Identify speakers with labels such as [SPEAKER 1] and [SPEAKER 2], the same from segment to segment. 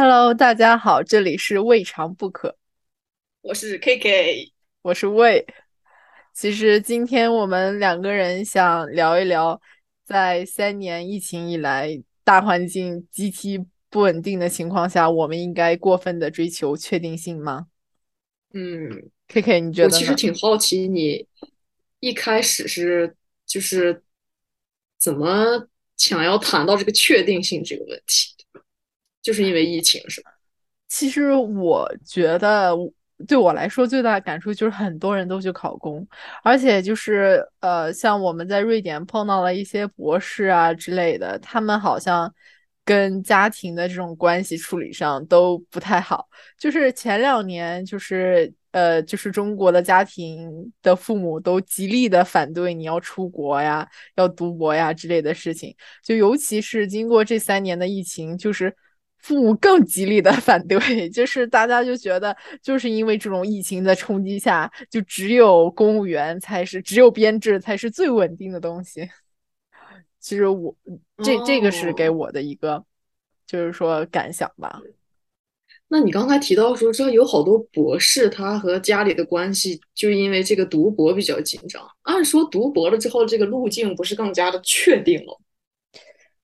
[SPEAKER 1] Hello，大家好，这里是未尝不可，
[SPEAKER 2] 我是 KK，
[SPEAKER 1] 我是魏。其实今天我们两个人想聊一聊，在三年疫情以来，大环境极其不稳定的情况下，我们应该过分的追求确定性吗？
[SPEAKER 2] 嗯
[SPEAKER 1] ，KK，你觉得？
[SPEAKER 2] 我其实挺好奇，你一开始是就是怎么想要谈到这个确定性这个问题？就是因为疫情是吧？
[SPEAKER 1] 其实我觉得，对我来说最大的感触就是很多人都去考公，而且就是呃，像我们在瑞典碰到了一些博士啊之类的，他们好像跟家庭的这种关系处理上都不太好。就是前两年，就是呃，就是中国的家庭的父母都极力的反对你要出国呀、要读博呀之类的事情。就尤其是经过这三年的疫情，就是。父母更极力的反对，就是大家就觉得，就是因为这种疫情的冲击下，就只有公务员才是，只有编制才是最稳定的东西。其实我这这个是给我的一个，就是说感想吧。
[SPEAKER 2] 那你刚才提到说，这有好多博士，他和家里的关系就因为这个读博比较紧张。按说读博了之后，这个路径不是更加的确定了？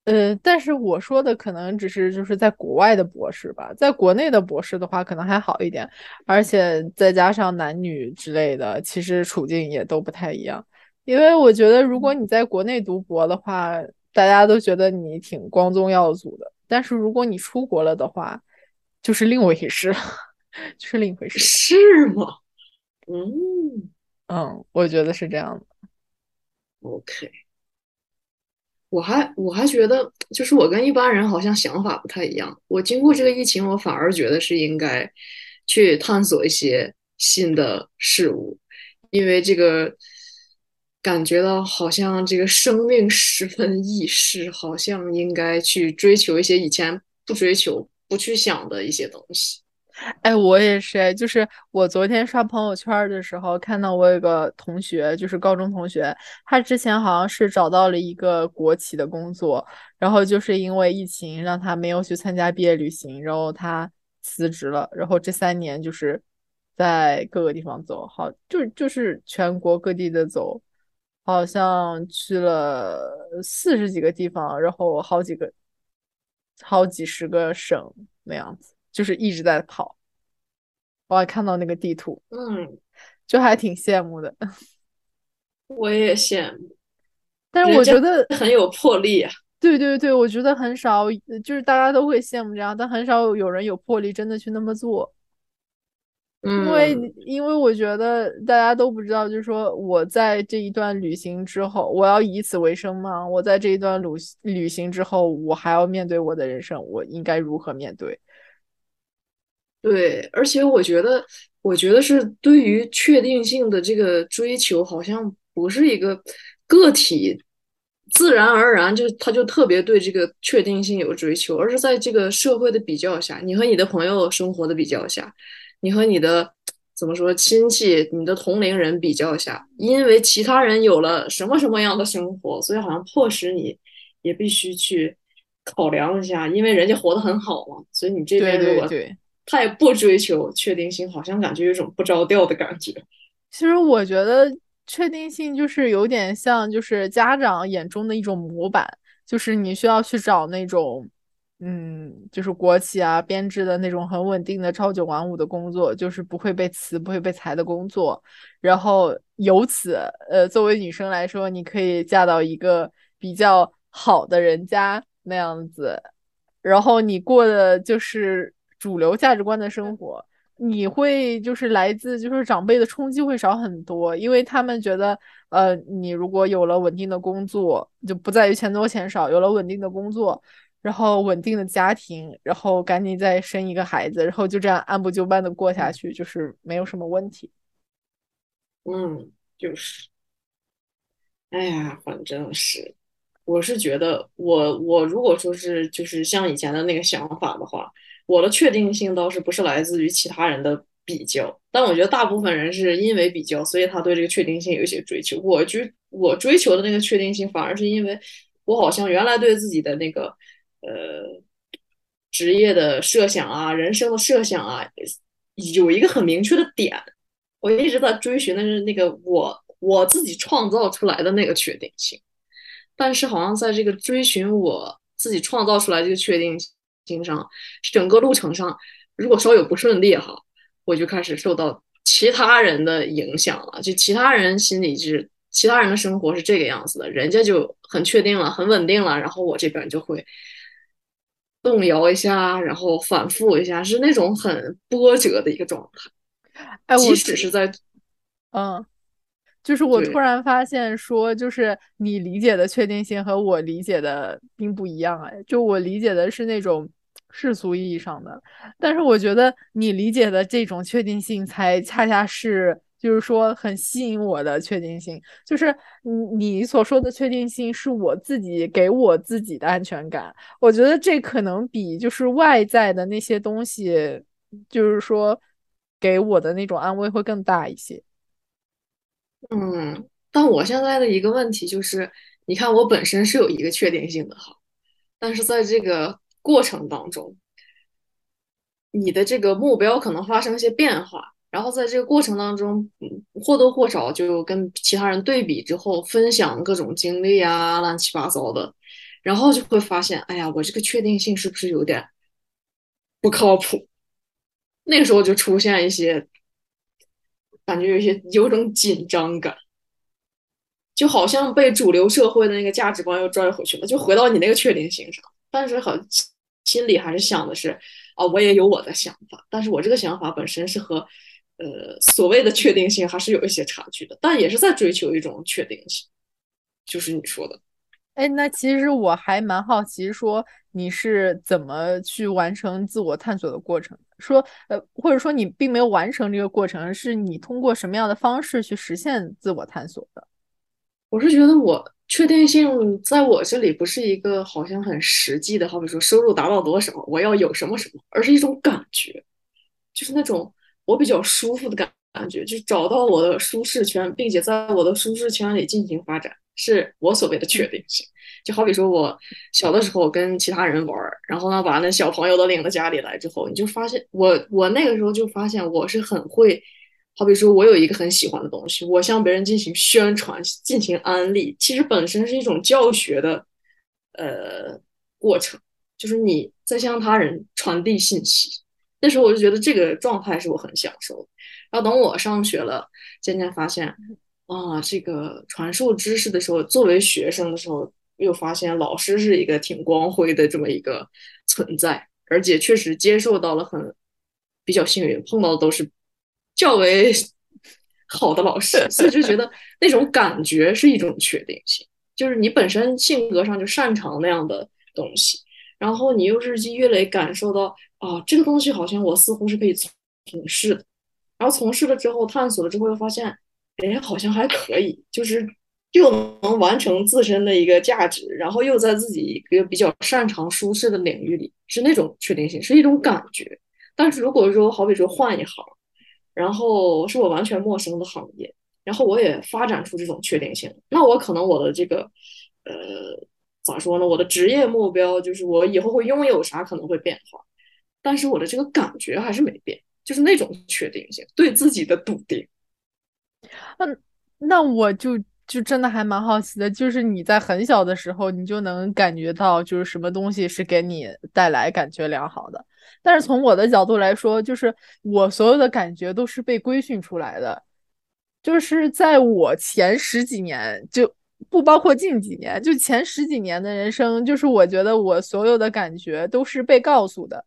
[SPEAKER 1] 呃，但是我说的可能只是就是在国外的博士吧，在国内的博士的话可能还好一点，而且再加上男女之类的，其实处境也都不太一样。因为我觉得如果你在国内读博的话，大家都觉得你挺光宗耀祖的，但是如果你出国了的话，就是另一回事，就是另一回事。
[SPEAKER 2] 是吗？嗯
[SPEAKER 1] 嗯，我觉得是这样的。
[SPEAKER 2] OK。我还我还觉得，就是我跟一般人好像想法不太一样。我经过这个疫情，我反而觉得是应该去探索一些新的事物，因为这个感觉到好像这个生命十分易逝，好像应该去追求一些以前不追求、不去想的一些东西。
[SPEAKER 1] 哎，我也是，就是我昨天刷朋友圈的时候，看到我有个同学，就是高中同学，他之前好像是找到了一个国企的工作，然后就是因为疫情让他没有去参加毕业旅行，然后他辞职了，然后这三年就是在各个地方走，好，就就是全国各地的走，好像去了四十几个地方，然后好几个，好几十个省那样子。就是一直在跑，我还看到那个地图，
[SPEAKER 2] 嗯，
[SPEAKER 1] 就还挺羡慕的。
[SPEAKER 2] 我也羡慕，
[SPEAKER 1] 但是我觉得
[SPEAKER 2] 很有魄力啊。
[SPEAKER 1] 对对对，我觉得很少，就是大家都会羡慕这样，但很少有人有魄力真的去那么做。
[SPEAKER 2] 因
[SPEAKER 1] 为因为我觉得大家都不知道，就是说我在这一段旅行之后，我要以此为生吗？我在这一段旅旅行之后，我还要面对我的人生，我应该如何面对？
[SPEAKER 2] 对，而且我觉得，我觉得是对于确定性的这个追求，好像不是一个个体自然而然就他就特别对这个确定性有追求，而是在这个社会的比较下，你和你的朋友生活的比较下，你和你的怎么说亲戚、你的同龄人比较下，因为其他人有了什么什么样的生活，所以好像迫使你也必须去考量一下，因为人家活得很好嘛，所以你这边如果。他也不追求确定性，好像感觉有种不着调的感觉。
[SPEAKER 1] 其实我觉得确定性就是有点像，就是家长眼中的一种模板，就是你需要去找那种，嗯，就是国企啊编制的那种很稳定的朝九晚五的工作，就是不会被辞、不会被裁的工作。然后由此，呃，作为女生来说，你可以嫁到一个比较好的人家那样子，然后你过的就是。主流价值观的生活，你会就是来自就是长辈的冲击会少很多，因为他们觉得，呃，你如果有了稳定的工作，就不在于钱多钱少，有了稳定的工作，然后稳定的家庭，然后赶紧再生一个孩子，然后就这样按部就班的过下去，就是没有什么问题。
[SPEAKER 2] 嗯，就是，哎呀，反正是，我是觉得，我我如果说是就是像以前的那个想法的话。我的确定性倒是不是来自于其他人的比较，但我觉得大部分人是因为比较，所以他对这个确定性有一些追求。我追我追求的那个确定性，反而是因为我好像原来对自己的那个呃职业的设想啊，人生的设想啊，有一个很明确的点。我一直在追寻的是那个我我自己创造出来的那个确定性，但是好像在这个追寻我自己创造出来这个确定性性上，整个路程上，如果稍有不顺利哈，我就开始受到其他人的影响了。就其他人心里是其他人的生活是这个样子的，人家就很确定了，很稳定了，然后我这边就会动摇一下，然后反复一下，是那种很波折的一个状态。
[SPEAKER 1] 哎，
[SPEAKER 2] 即使是在，
[SPEAKER 1] 嗯，就是我突然发现说，就是你理解的确定性和我理解的并不一样。哎，就我理解的是那种世俗意义上的，但是我觉得你理解的这种确定性才恰恰是，就是说很吸引我的确定性。就是你你所说的确定性是我自己给我自己的安全感。我觉得这可能比就是外在的那些东西，就是说。给我的那种安慰会更大一些。
[SPEAKER 2] 嗯，但我现在的一个问题就是，你看我本身是有一个确定性的哈，但是在这个过程当中，你的这个目标可能发生一些变化，然后在这个过程当中，或多或少就跟其他人对比之后，分享各种经历啊，乱七八糟的，然后就会发现，哎呀，我这个确定性是不是有点不靠谱？那个时候就出现一些，感觉有些有种紧张感，就好像被主流社会的那个价值观又拽回去了，就回到你那个确定性上。但是很心里还是想的是，啊，我也有我的想法，但是我这个想法本身是和呃所谓的确定性还是有一些差距的，但也是在追求一种确定性，就是你说的。
[SPEAKER 1] 哎，那其实我还蛮好奇，说你是怎么去完成自我探索的过程？说，呃，或者说你并没有完成这个过程，是你通过什么样的方式去实现自我探索的？
[SPEAKER 2] 我是觉得我确定性在我这里不是一个好像很实际的，好比说收入达到多少，我要有什么什么，而是一种感觉，就是那种我比较舒服的感感觉，就找到我的舒适圈，并且在我的舒适圈里进行发展。是我所谓的确定性，就好比说，我小的时候跟其他人玩，然后呢，把那小朋友都领到家里来之后，你就发现，我我那个时候就发现，我是很会，好比说，我有一个很喜欢的东西，我向别人进行宣传、进行安利，其实本身是一种教学的呃过程，就是你在向他人传递信息。那时候我就觉得这个状态是我很享受的。然后等我上学了，渐渐发现。啊，这个传授知识的时候，作为学生的时候，又发现老师是一个挺光辉的这么一个存在，而且确实接受到了很比较幸运，碰到的都是较为好的老师，所以就觉得 那种感觉是一种确定性，就是你本身性格上就擅长那样的东西，然后你又日积月累感受到，啊，这个东西好像我似乎是可以从事的，然后从事了之后，探索了之后，又发现。哎，好像还可以，就是又能完成自身的一个价值，然后又在自己一个比较擅长、舒适的领域里，是那种确定性，是一种感觉。但是如果说好比说换一行，然后是我完全陌生的行业，然后我也发展出这种确定性，那我可能我的这个呃咋说呢？我的职业目标就是我以后会拥有啥可能会变化，但是我的这个感觉还是没变，就是那种确定性，对自己的笃定。
[SPEAKER 1] 嗯，那我就就真的还蛮好奇的，就是你在很小的时候，你就能感觉到就是什么东西是给你带来感觉良好的。但是从我的角度来说，就是我所有的感觉都是被规训出来的，就是在我前十几年，就不包括近几年，就前十几年的人生，就是我觉得我所有的感觉都是被告诉的，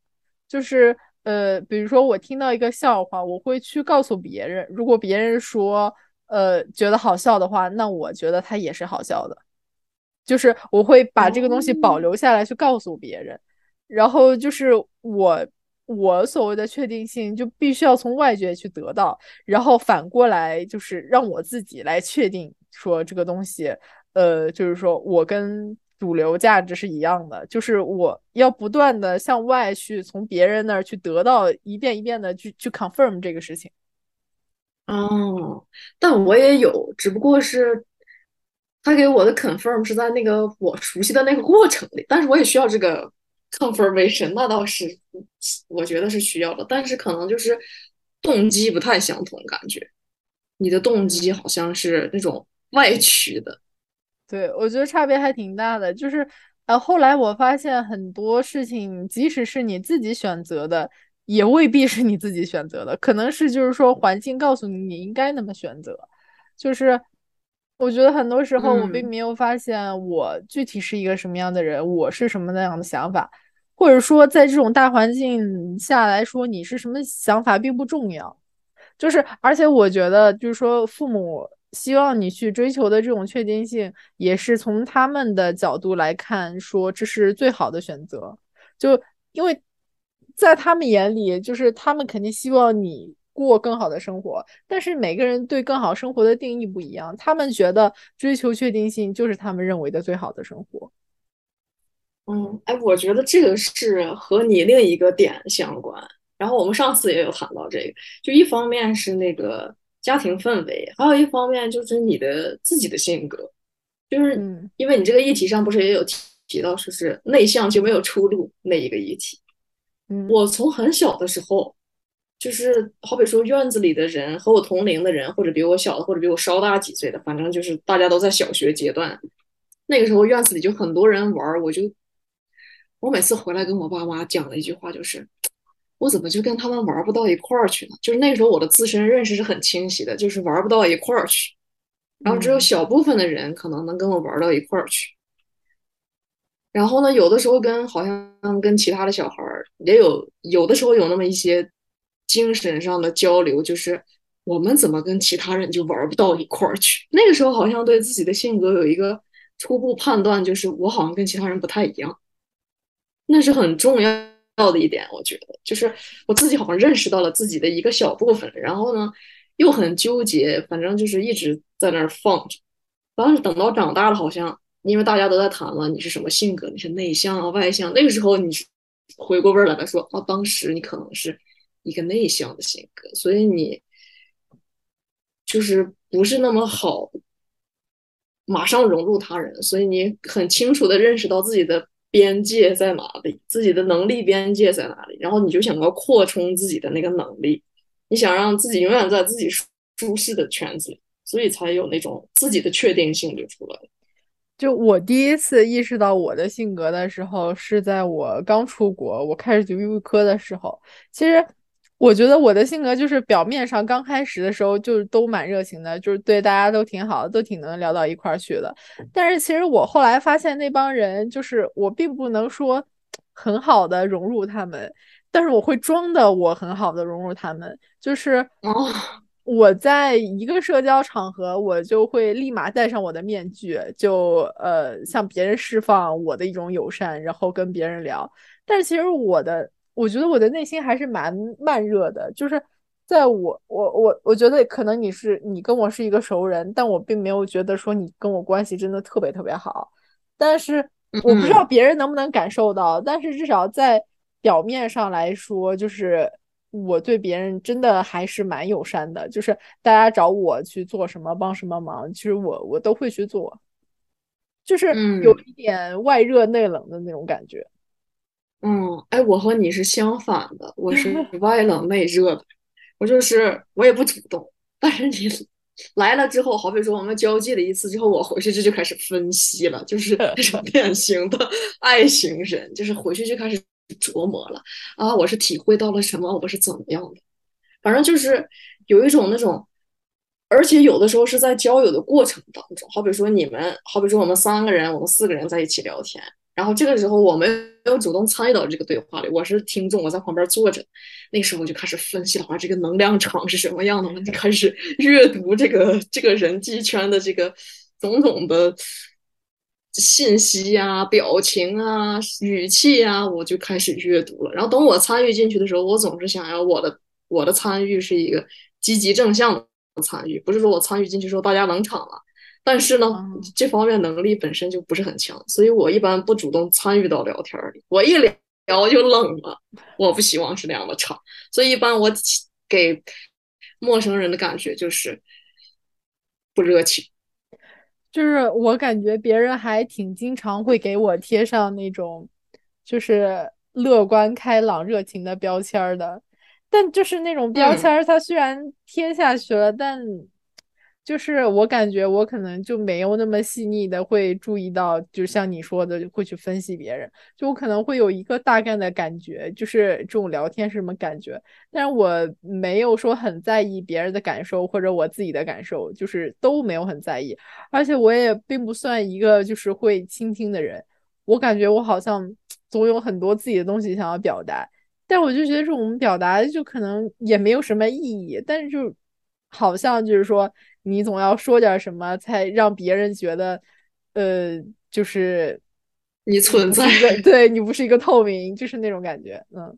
[SPEAKER 1] 就是。呃，比如说我听到一个笑话，我会去告诉别人。如果别人说，呃，觉得好笑的话，那我觉得它也是好笑的。就是我会把这个东西保留下来，去告诉别人。然后就是我，我所谓的确定性，就必须要从外界去得到，然后反过来就是让我自己来确定说这个东西，呃，就是说我跟。主流价值是一样的，就是我要不断的向外去从别人那儿去得到一遍一遍的去去 confirm 这个事情。
[SPEAKER 2] 哦，但我也有，只不过是他给我的 confirm 是在那个我熟悉的那个过程里，但是我也需要这个 confirmation，那倒是，我觉得是需要的，但是可能就是动机不太相同，感觉你的动机好像是那种外驱的。
[SPEAKER 1] 对，我觉得差别还挺大的。就是，呃，后来我发现很多事情，即使是你自己选择的，也未必是你自己选择的，可能是就是说环境告诉你你应该那么选择。就是我觉得很多时候我并没有发现我具体是一个什么样的人，我是什么那样的想法，或者说在这种大环境下来说你是什么想法并不重要。就是，而且我觉得就是说父母。希望你去追求的这种确定性，也是从他们的角度来看，说这是最好的选择。就因为在他们眼里，就是他们肯定希望你过更好的生活。但是每个人对更好生活的定义不一样，他们觉得追求确定性就是他们认为的最好的生活。
[SPEAKER 2] 嗯，哎，我觉得这个是和你另一个点相关。然后我们上次也有谈到这个，就一方面是那个。家庭氛围，还有一方面就是你的自己的性格，就是因为你这个议题上不是也有提提到说是内向就没有出路那一个议题。
[SPEAKER 1] 嗯，
[SPEAKER 2] 我从很小的时候，就是好比说院子里的人和我同龄的人，或者比我小的，或者比我稍大几岁的，反正就是大家都在小学阶段，那个时候院子里就很多人玩，我就我每次回来跟我爸妈讲的一句话就是。我怎么就跟他们玩不到一块儿去呢？就是那时候我的自身认识是很清晰的，就是玩不到一块儿去。然后只有小部分的人可能能跟我玩到一块儿去。然后呢，有的时候跟好像跟其他的小孩儿也有，有的时候有那么一些精神上的交流，就是我们怎么跟其他人就玩不到一块儿去？那个时候好像对自己的性格有一个初步判断，就是我好像跟其他人不太一样，那是很重要。到的一点，我觉得就是我自己好像认识到了自己的一个小部分，然后呢又很纠结，反正就是一直在那儿放着。但是等到长大了，好像因为大家都在谈了，你是什么性格？你是内向啊，外向？那个时候你回过味儿来说，哦，当时你可能是一个内向的性格，所以你就是不是那么好马上融入他人，所以你很清楚的认识到自己的。边界在哪里？自己的能力边界在哪里？然后你就想要扩充自己的那个能力，你想让自己永远在自己舒适的圈子里，所以才有那种自己的确定性就出来了。
[SPEAKER 1] 就我第一次意识到我的性格的时候，是在我刚出国，我开始读预科的时候。其实。我觉得我的性格就是表面上刚开始的时候就是都蛮热情的，就是对大家都挺好的，都挺能聊到一块儿去的。但是其实我后来发现那帮人就是我并不能说 很好的融入他们，但是我会装的我很好的融入他们。就是我在一个社交场合，我就会立马戴上我的面具，就呃向别人释放我的一种友善，然后跟别人聊。但是其实我的。我觉得我的内心还是蛮慢热的，就是在我我我我觉得可能你是你跟我是一个熟人，但我并没有觉得说你跟我关系真的特别特别好。但是我不知道别人能不能感受到，但是至少在表面上来说，就是我对别人真的还是蛮友善的。就是大家找我去做什么帮什么忙，其实我我都会去做，就是有一点外热内冷的那种感觉。
[SPEAKER 2] 嗯，哎，我和你是相反的，我是 外冷内热的，我就是我也不主动，但是你来了之后，好比说我们交际了一次之后，我回去这就开始分析了，就是 那种典型的爱情人，就是回去就开始琢磨了啊，我是体会到了什么，我是怎么样的，反正就是有一种那种，而且有的时候是在交友的过程当中，好比说你们，好比说我们三个人，我们四个人在一起聊天。然后这个时候我没没有主动参与到这个对话里，我是听众，我在旁边坐着。那时候我就开始分析的话，这个能量场是什么样的？我就开始 阅读这个这个人际圈的这个种种的信息呀、表情啊、语气啊，我就开始阅读了。然后等我参与进去的时候，我总是想要我的我的参与是一个积极正向的参与，不是说我参与进去之后大家冷场了。但是呢，这方面能力本身就不是很强，所以我一般不主动参与到聊天里。我一聊聊就冷了，我不希望是那样的场，所以一般我给陌生人的感觉就是不热情。
[SPEAKER 1] 就是我感觉别人还挺经常会给我贴上那种，就是乐观、开朗、热情的标签的。但就是那种标签，它虽然贴下去了，但。就是我感觉我可能就没有那么细腻的会注意到，就像你说的会去分析别人，就我可能会有一个大概的感觉，就是这种聊天是什么感觉，但是我没有说很在意别人的感受或者我自己的感受，就是都没有很在意，而且我也并不算一个就是会倾听的人，我感觉我好像 总有很多自己的东西想要表达，但我就觉得这种表达就可能也没有什么意义，但是就好像就是说。你总要说点什么，才让别人觉得，呃，就是
[SPEAKER 2] 你存在，
[SPEAKER 1] 对你不是一个透明，就是那种感觉，
[SPEAKER 2] 嗯，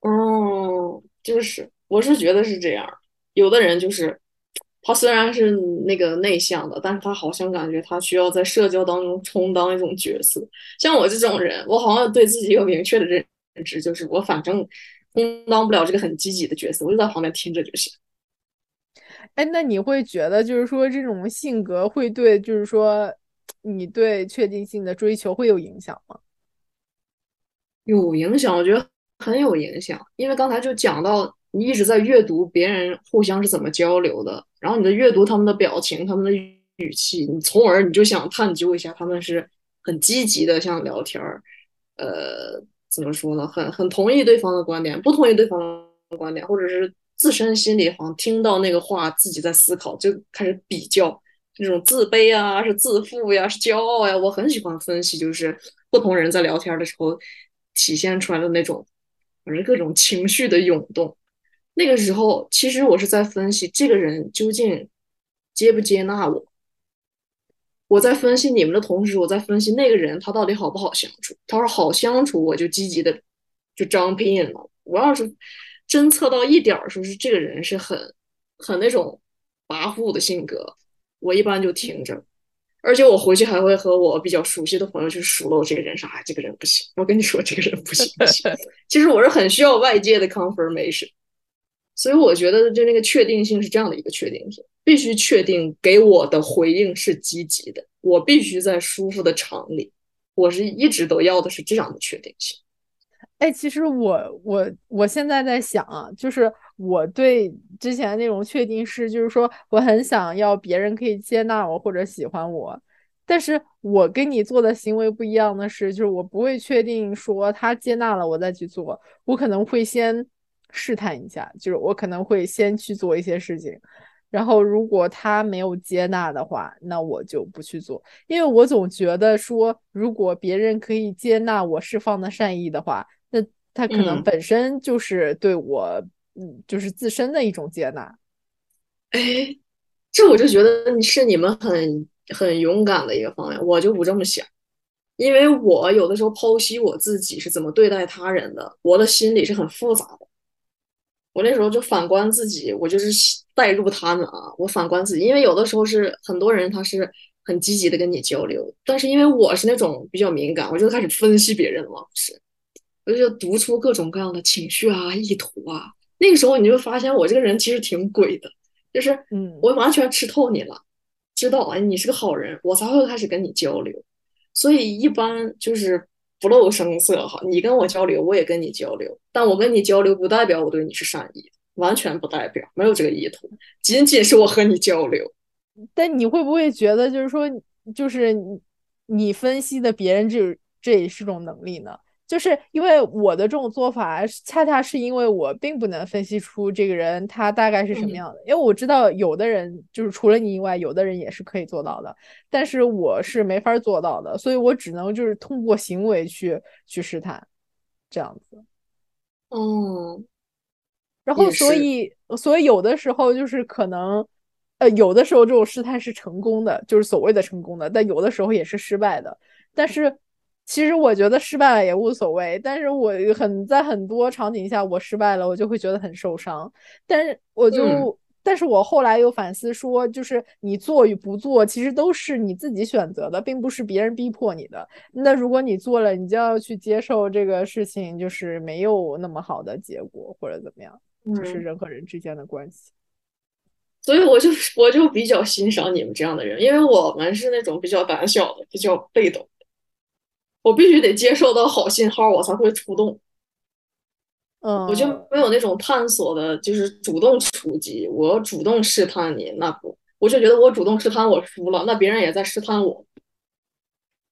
[SPEAKER 2] 哦，就是，我是觉得是这样。有的人就是，他虽然是那个内向的，但是他好像感觉他需要在社交当中充当一种角色。像我这种人，我好像对自己有明确的认知，就是我反正充当不了这个很积极的角色，我就在旁边听着就行。
[SPEAKER 1] 哎，那你会觉得，就是说这种性格会对，就是说你对确定性的追求会有影响吗？
[SPEAKER 2] 有影响，我觉得很有影响。因为刚才就讲到，你一直在阅读别人互相是怎么交流的，然后你的阅读他们的表情、他们的语气，你从而你就想探究一下，他们是很积极的，像聊天儿，呃，怎么说呢？很很同意对方的观点，不同意对方的观点，或者是。自身心里好像听到那个话，自己在思考，就开始比较那种自卑啊，是自负呀，是骄傲呀。我很喜欢分析，就是不同人在聊天的时候体现出来的那种，反正各种情绪的涌动。那个时候，其实我是在分析这个人究竟接不接纳我。我在分析你们的同时，我在分析那个人他到底好不好相处。他说好相处，我就积极的就招聘了。我要是。侦测到一点儿，说是这个人是很很那种跋扈的性格，我一般就听着，而且我回去还会和我比较熟悉的朋友去数落这个人，说哎，这个人不行，我跟你说这个人不行不行。其实我是很需要外界的 confirmation，所以我觉得就那个确定性是这样的一个确定性，必须确定给我的回应是积极的，我必须在舒服的场里，我是一直都要的是这样的确定性。
[SPEAKER 1] 哎，其实我我我现在在想啊，就是我对之前那种确定是，就是说我很想要别人可以接纳我或者喜欢我，但是我跟你做的行为不一样的是，就是我不会确定说他接纳了我再去做，我可能会先试探一下，就是我可能会先去做一些事情，然后如果他没有接纳的话，那我就不去做，因为我总觉得说，如果别人可以接纳我释放的善意的话。他可能本身就是对我，嗯，就是自身的一种接纳。
[SPEAKER 2] 哎，这我就觉得是你们很很勇敢的一个方面，我就不这么想，因为我有的时候剖析我自己是怎么对待他人的，我的心里是很复杂的。我那时候就反观自己，我就是带入他们啊，我反观自己，因为有的时候是很多人他是很积极的跟你交流，但是因为我是那种比较敏感，我就开始分析别人了，是。我就读出各种各样的情绪啊、意图啊。那个时候，你就发现我这个人其实挺鬼的，就是嗯，我完全吃透你了，知道哎你是个好人，我才会开始跟你交流。所以一般就是不露声色哈，你跟我交流，我也跟你交流。但我跟你交流不代表我对你是善意，完全不代表，没有这个意图，仅仅是我和你交流。
[SPEAKER 1] 但你会不会觉得，就是说，就是你你分析的别人，这这也是种能力呢？就是因为我的这种做法，恰恰是因为我并不能分析出这个人他大概是什么样的。因为我知道有的人就是除了你以外，有的人也是可以做到的，但是我是没法做到的，所以我只能就是通过行为去去试探，这样子。
[SPEAKER 2] 嗯，
[SPEAKER 1] 然后所以所以有的时候就是可能，呃，有的时候这种试探是成功的，就是所谓的成功的，但有的时候也是失败的，但是。其实我觉得失败了也无所谓，但是我很在很多场景下我失败了，我就会觉得很受伤。但是我就，但是我后来又反思说，就是你做与不做，其实都是你自己选择的，并不是别人逼迫你的。那如果你做了，你就要去接受这个事情，就是没有那么好的结果或者怎么样，就是人和人之间的关系。
[SPEAKER 2] 所以我就 我就比较欣赏你们这样的人，因为我们是那种比较胆小的，比较被动。我必须得接受到好信号，我才会出动。
[SPEAKER 1] 嗯，
[SPEAKER 2] 我就没有那种探索的，就是主动出击，我主动试探你，那不，我就觉得我主动试探我输了，那别人也在试探我。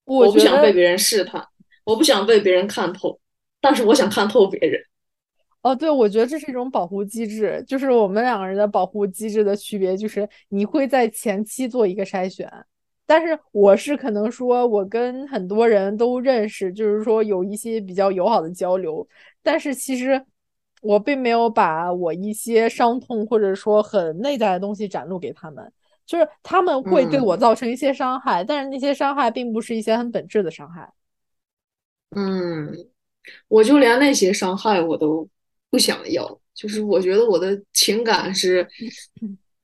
[SPEAKER 2] 我不想被别人试探，我不想被别人看透，但是我想看透别人。
[SPEAKER 1] 哦，对，我觉得这是一种保护机制，就是我们两个人的保护机制的区别，就是你会在前期做一个筛选，但是我是可能说，我跟很多人都认识，就是说有一些比较友好的交流，但是其实我并没有把我一些伤痛或者说很内在的东西展露给他们，就是他们会对我造成一些伤害，但是那些伤害并不是一些很本质的伤害。
[SPEAKER 2] 嗯，我就连那些伤害我都。不想要，就是我觉得我的情感是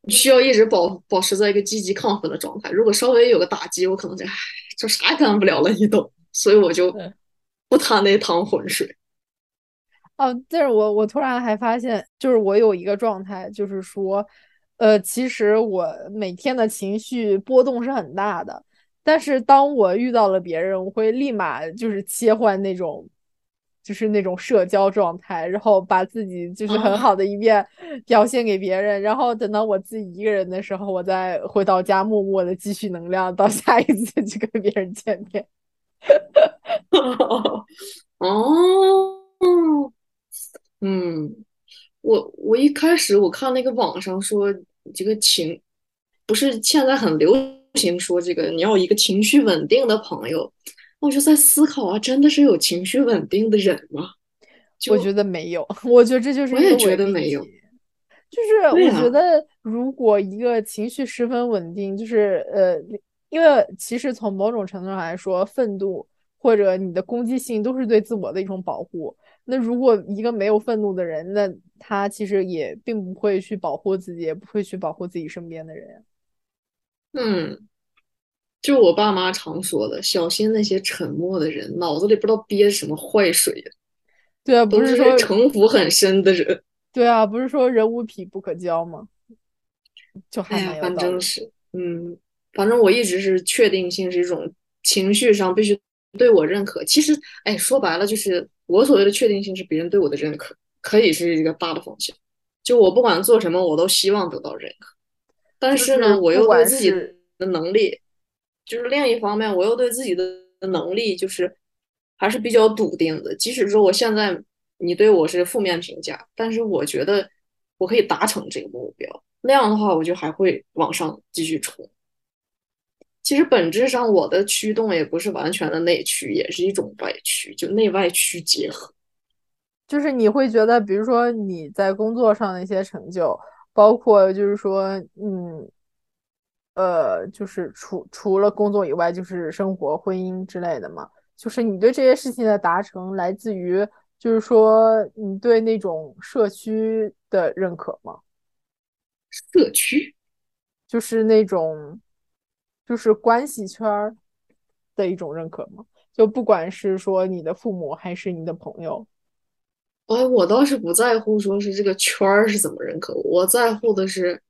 [SPEAKER 2] 需要一直保保持在一个积极亢奋的状态。如果稍微有个打击，我可能就唉，就啥也干不了了，你懂？所以我就不贪那趟浑水。
[SPEAKER 1] 哦，但是我我突然还发现，就是我有一个状态，就是说，呃，其实我每天的情绪波动是很大的，但是当我遇到了别人，我会立马就是切换那种。就是那种社交状态，然后把自己就是很好的一面表现给别人，然后等到我自己一个人的时候，我再回到家默默的积蓄能量，到下一次去跟别人见面。
[SPEAKER 2] 哦，嗯，我我一开始我看那个网上说这个情，不是现在很流行说这个你要一个情绪稳定的朋友。我就在思考啊，真的是有情绪稳定的人吗？
[SPEAKER 1] 我觉得没有，我觉得这就是
[SPEAKER 2] 我也觉得没有。
[SPEAKER 1] 就是我觉得，如果一个情绪十分稳定，就是呃，因为其实从某种程度上来说，愤怒或者你的攻击性都是对自我的一种保护。那如果一个没有愤怒的人，那他其实也并不会去保护自己，也不会去保护自己身边的人。
[SPEAKER 2] 嗯。就我爸妈常说的，小心那些沉默的人，脑子里不知道憋什么坏水。
[SPEAKER 1] 对啊，不
[SPEAKER 2] 是
[SPEAKER 1] 说
[SPEAKER 2] 城府很深的人。
[SPEAKER 1] 对啊，不是说人无癖不可交吗？就还蛮
[SPEAKER 2] 有反正是，嗯，反正我一直是确定性是一种情绪上必须对我认可。其实，哎，说白了就是我所谓的确定性是别人对我的认可，可以是一个大的方向。就我不管做什么，我都希望得到认可。但
[SPEAKER 1] 是
[SPEAKER 2] 呢，我又对自己的能力。就是另一方面，我又对自己的能力就是还是比较笃定的。即使说我现在你对我是负面评价，但是我觉得我可以达成这个目标。那样的话，我就还会往上继续冲。其实本质上，我的驱动也不是完全的内驱，也是一种外驱，就内外驱结合。
[SPEAKER 1] 就是你会觉得，比如说你在工作上的一些成就，包括就是说，嗯。呃，就是除除了工作以外，就是生活、婚姻之类的嘛。就是你对这些事情的达成，来自于就是说你对那种社区的认可吗？
[SPEAKER 2] 社区
[SPEAKER 1] 就是那种就是关系圈的一种认可吗？就不管是说你的父母还是你的朋友。
[SPEAKER 2] 哎，我倒是不在乎说是这个圈儿是怎么认可，我在乎的是。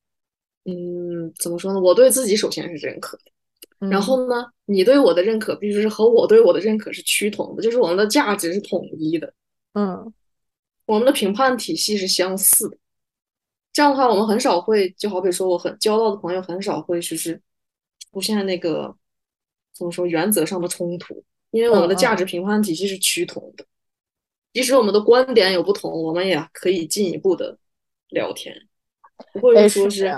[SPEAKER 2] 嗯，怎么说呢？我对自己首先是认可的，然后呢，你对我的认可必须是和我对我的认可是趋同的，就是我们的价值是统一的。
[SPEAKER 1] 嗯，
[SPEAKER 2] 我们的评判体系是相似的。这样的话，我们很少会，就好比说，我很交到的朋友很少会就是出现那个怎么说原则上的冲突，因为我们的价值评判体系是趋同的。即使我们的观点有不同，我们也可以进一步的聊天，不会说是。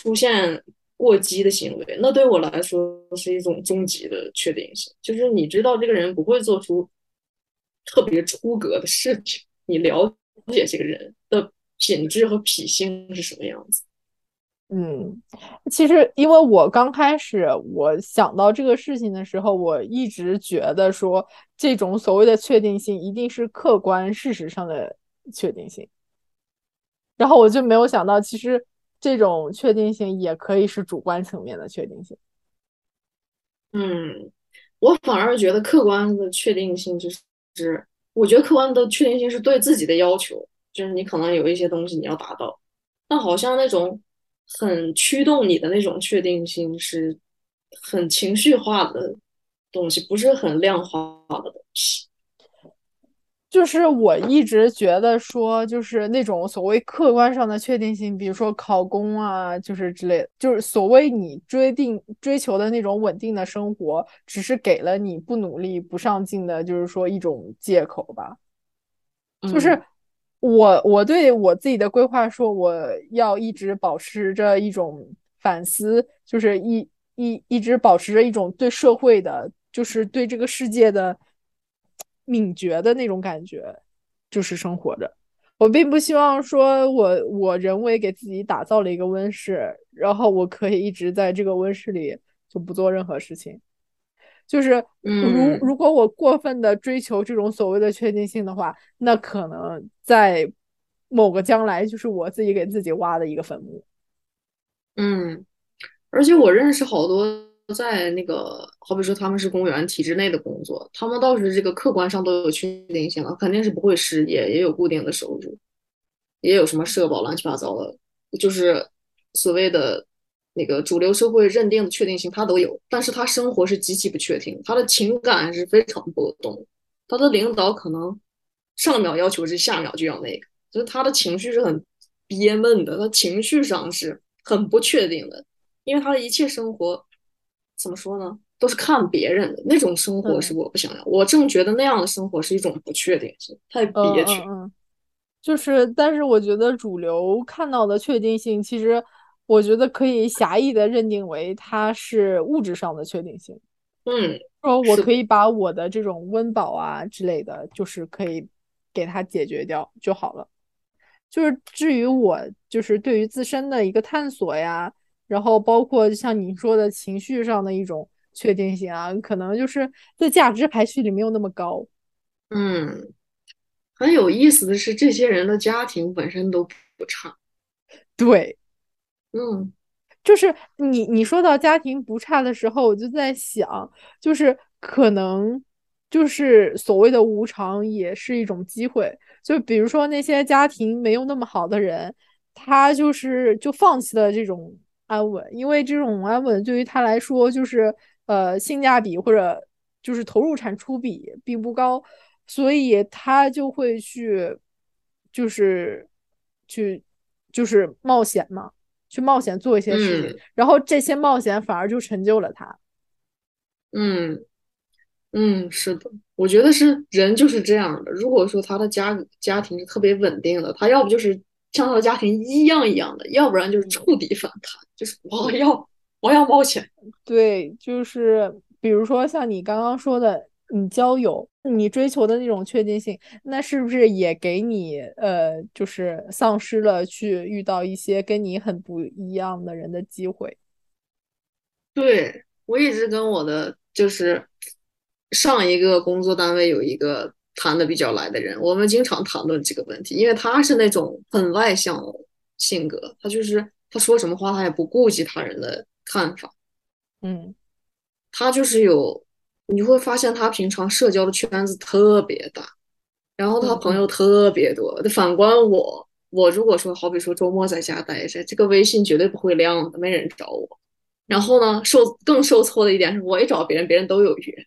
[SPEAKER 2] 出现过激的行为，那对我来说是一种终极的确定性。就是你知道这个人不会做出特别出格的事情，你了解这个人的品质和脾性是什么样子。
[SPEAKER 1] 嗯，其实因为我刚开始我想到这个事情的时候，我一直觉得说这种所谓的确定性一定是客观事实上的确定性，然后我就没有想到其实。这种确定性也可以是主观层面的确定性。
[SPEAKER 2] 嗯，我反而觉得客观的确定性就是，我觉得客观的确定性是对自己的要求，就是你可能有一些东西你要达到，但好像那种很驱动你的那种确定性是很情绪化的东西，不是很量化的东西。
[SPEAKER 1] 就是我一直觉得说，就是那种所谓客观上的确定性，比如说考公啊，就是之类的，就是所谓你追定追求的那种稳定的生活，只是给了你不努力、不上进的，就是说一种借口吧。就是我我对我自己的规划说，我要一直保持着一种反思，就是一一一直保持着一种对社会的，就是对这个世界的。敏觉的那种感觉，就是生活着。我并不希望说，我我人为给自己打造了一个温室，然后我可以一直在这个温室里就不做任何事情。就是如如果我过分的追求这种所谓的确定性的话，那可能在某个将来，就是我自己给自己挖的一个坟墓。
[SPEAKER 2] 嗯，而且我认识好多。在那个，好比说他们是公务员体制内的工作，他们倒是这个客观上都有确定性了，肯定是不会失业，也有固定的收入，也有什么社保乱七八糟的，就是所谓的那个主流社会认定的确定性，他都有。但是他生活是极其不确定，他的情感是非常波动，他的领导可能上秒要求是下秒就要那个，就是他的情绪是很憋闷的，他情绪上是很不确定的，因为他的一切生活。怎么说呢？都是看别人的那种生活是我不想要。我正觉得那样的生活是一种不确定性，太憋屈。
[SPEAKER 1] 嗯，就是，但是我觉得主流看到的确定性，其实我觉得可以狭义的认定为它是物质上的确定性。
[SPEAKER 2] 嗯，
[SPEAKER 1] 说我可以把我的这种温饱啊之类的，就是可以给它解决掉就好了。就是至于我，就是对于自身的一个探索呀。然后包括像你说的情绪上的一种确定性啊，可能就是在价值排序里没有那么高。
[SPEAKER 2] 嗯，很有意思的是，这些人的家庭本身都不差。
[SPEAKER 1] 对，
[SPEAKER 2] 嗯，
[SPEAKER 1] 就是你你说到家庭不差的时候，我就在想，就是可能就是所谓的无常也是一种机会。就比如说那些家庭没有那么好的人，他就是就放弃了这种。安稳，因为这种安稳对于他来说就是呃性价比或者就是投入产出比并不高，所以他就会去就是去就是冒险嘛，去冒险做一些事情，然后这些冒险反而就成就了他。
[SPEAKER 2] 嗯嗯，是的，我觉得是人就是这样的。如果说他的家家庭是特别稳定的，他要不就是。像他的家庭一样一样的，要不然就是触底反弹，就是我要 我要冒险。
[SPEAKER 1] 对，就是比如说像你刚刚说的，你交友，你追求的那种确定性，那是不是也给你呃，就是丧失了去遇到一些跟你很不一样的人的机会？
[SPEAKER 2] 对我一直跟我的就是上一个工作单位有一个。谈的比较来的人，我们经常谈论这个问题，因为他是那种很外向的性格，他就是他说什么话他也不顾及他人的看法，
[SPEAKER 1] 嗯，
[SPEAKER 2] 他就是有你会发现他平常社交的圈子特别大，然后他朋友特别多。反观我，我如果说好比说周末在家待着，这个微信绝对不会亮的，没人找我。然后呢，受更受挫的一点是，我一找别人，别人都有约。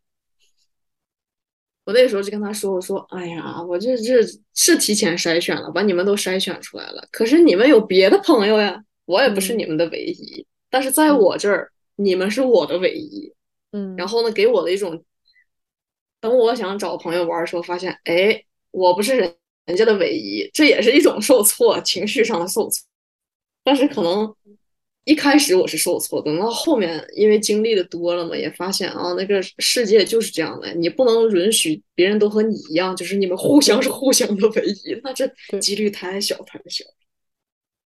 [SPEAKER 2] 我那时候就跟他说：“我说，哎呀，我这这是提前筛选了，把你们都筛选出来了。可是你们有别的朋友呀，我也不是你们的唯一。但是在我这儿，你们是我的唯一。
[SPEAKER 1] 嗯，
[SPEAKER 2] 然后呢，给我的一种，等我想找朋友玩的时候，发现，哎，我不是人人家的唯一，这也是一种受挫，情绪上的受挫。但是可能。”一开始我是受挫，等到后面因为经历的多了嘛，也发现啊，那个世界就是这样的，你不能允许别人都和你一样，就是你们互相是互相的唯一，那这几率太小太小。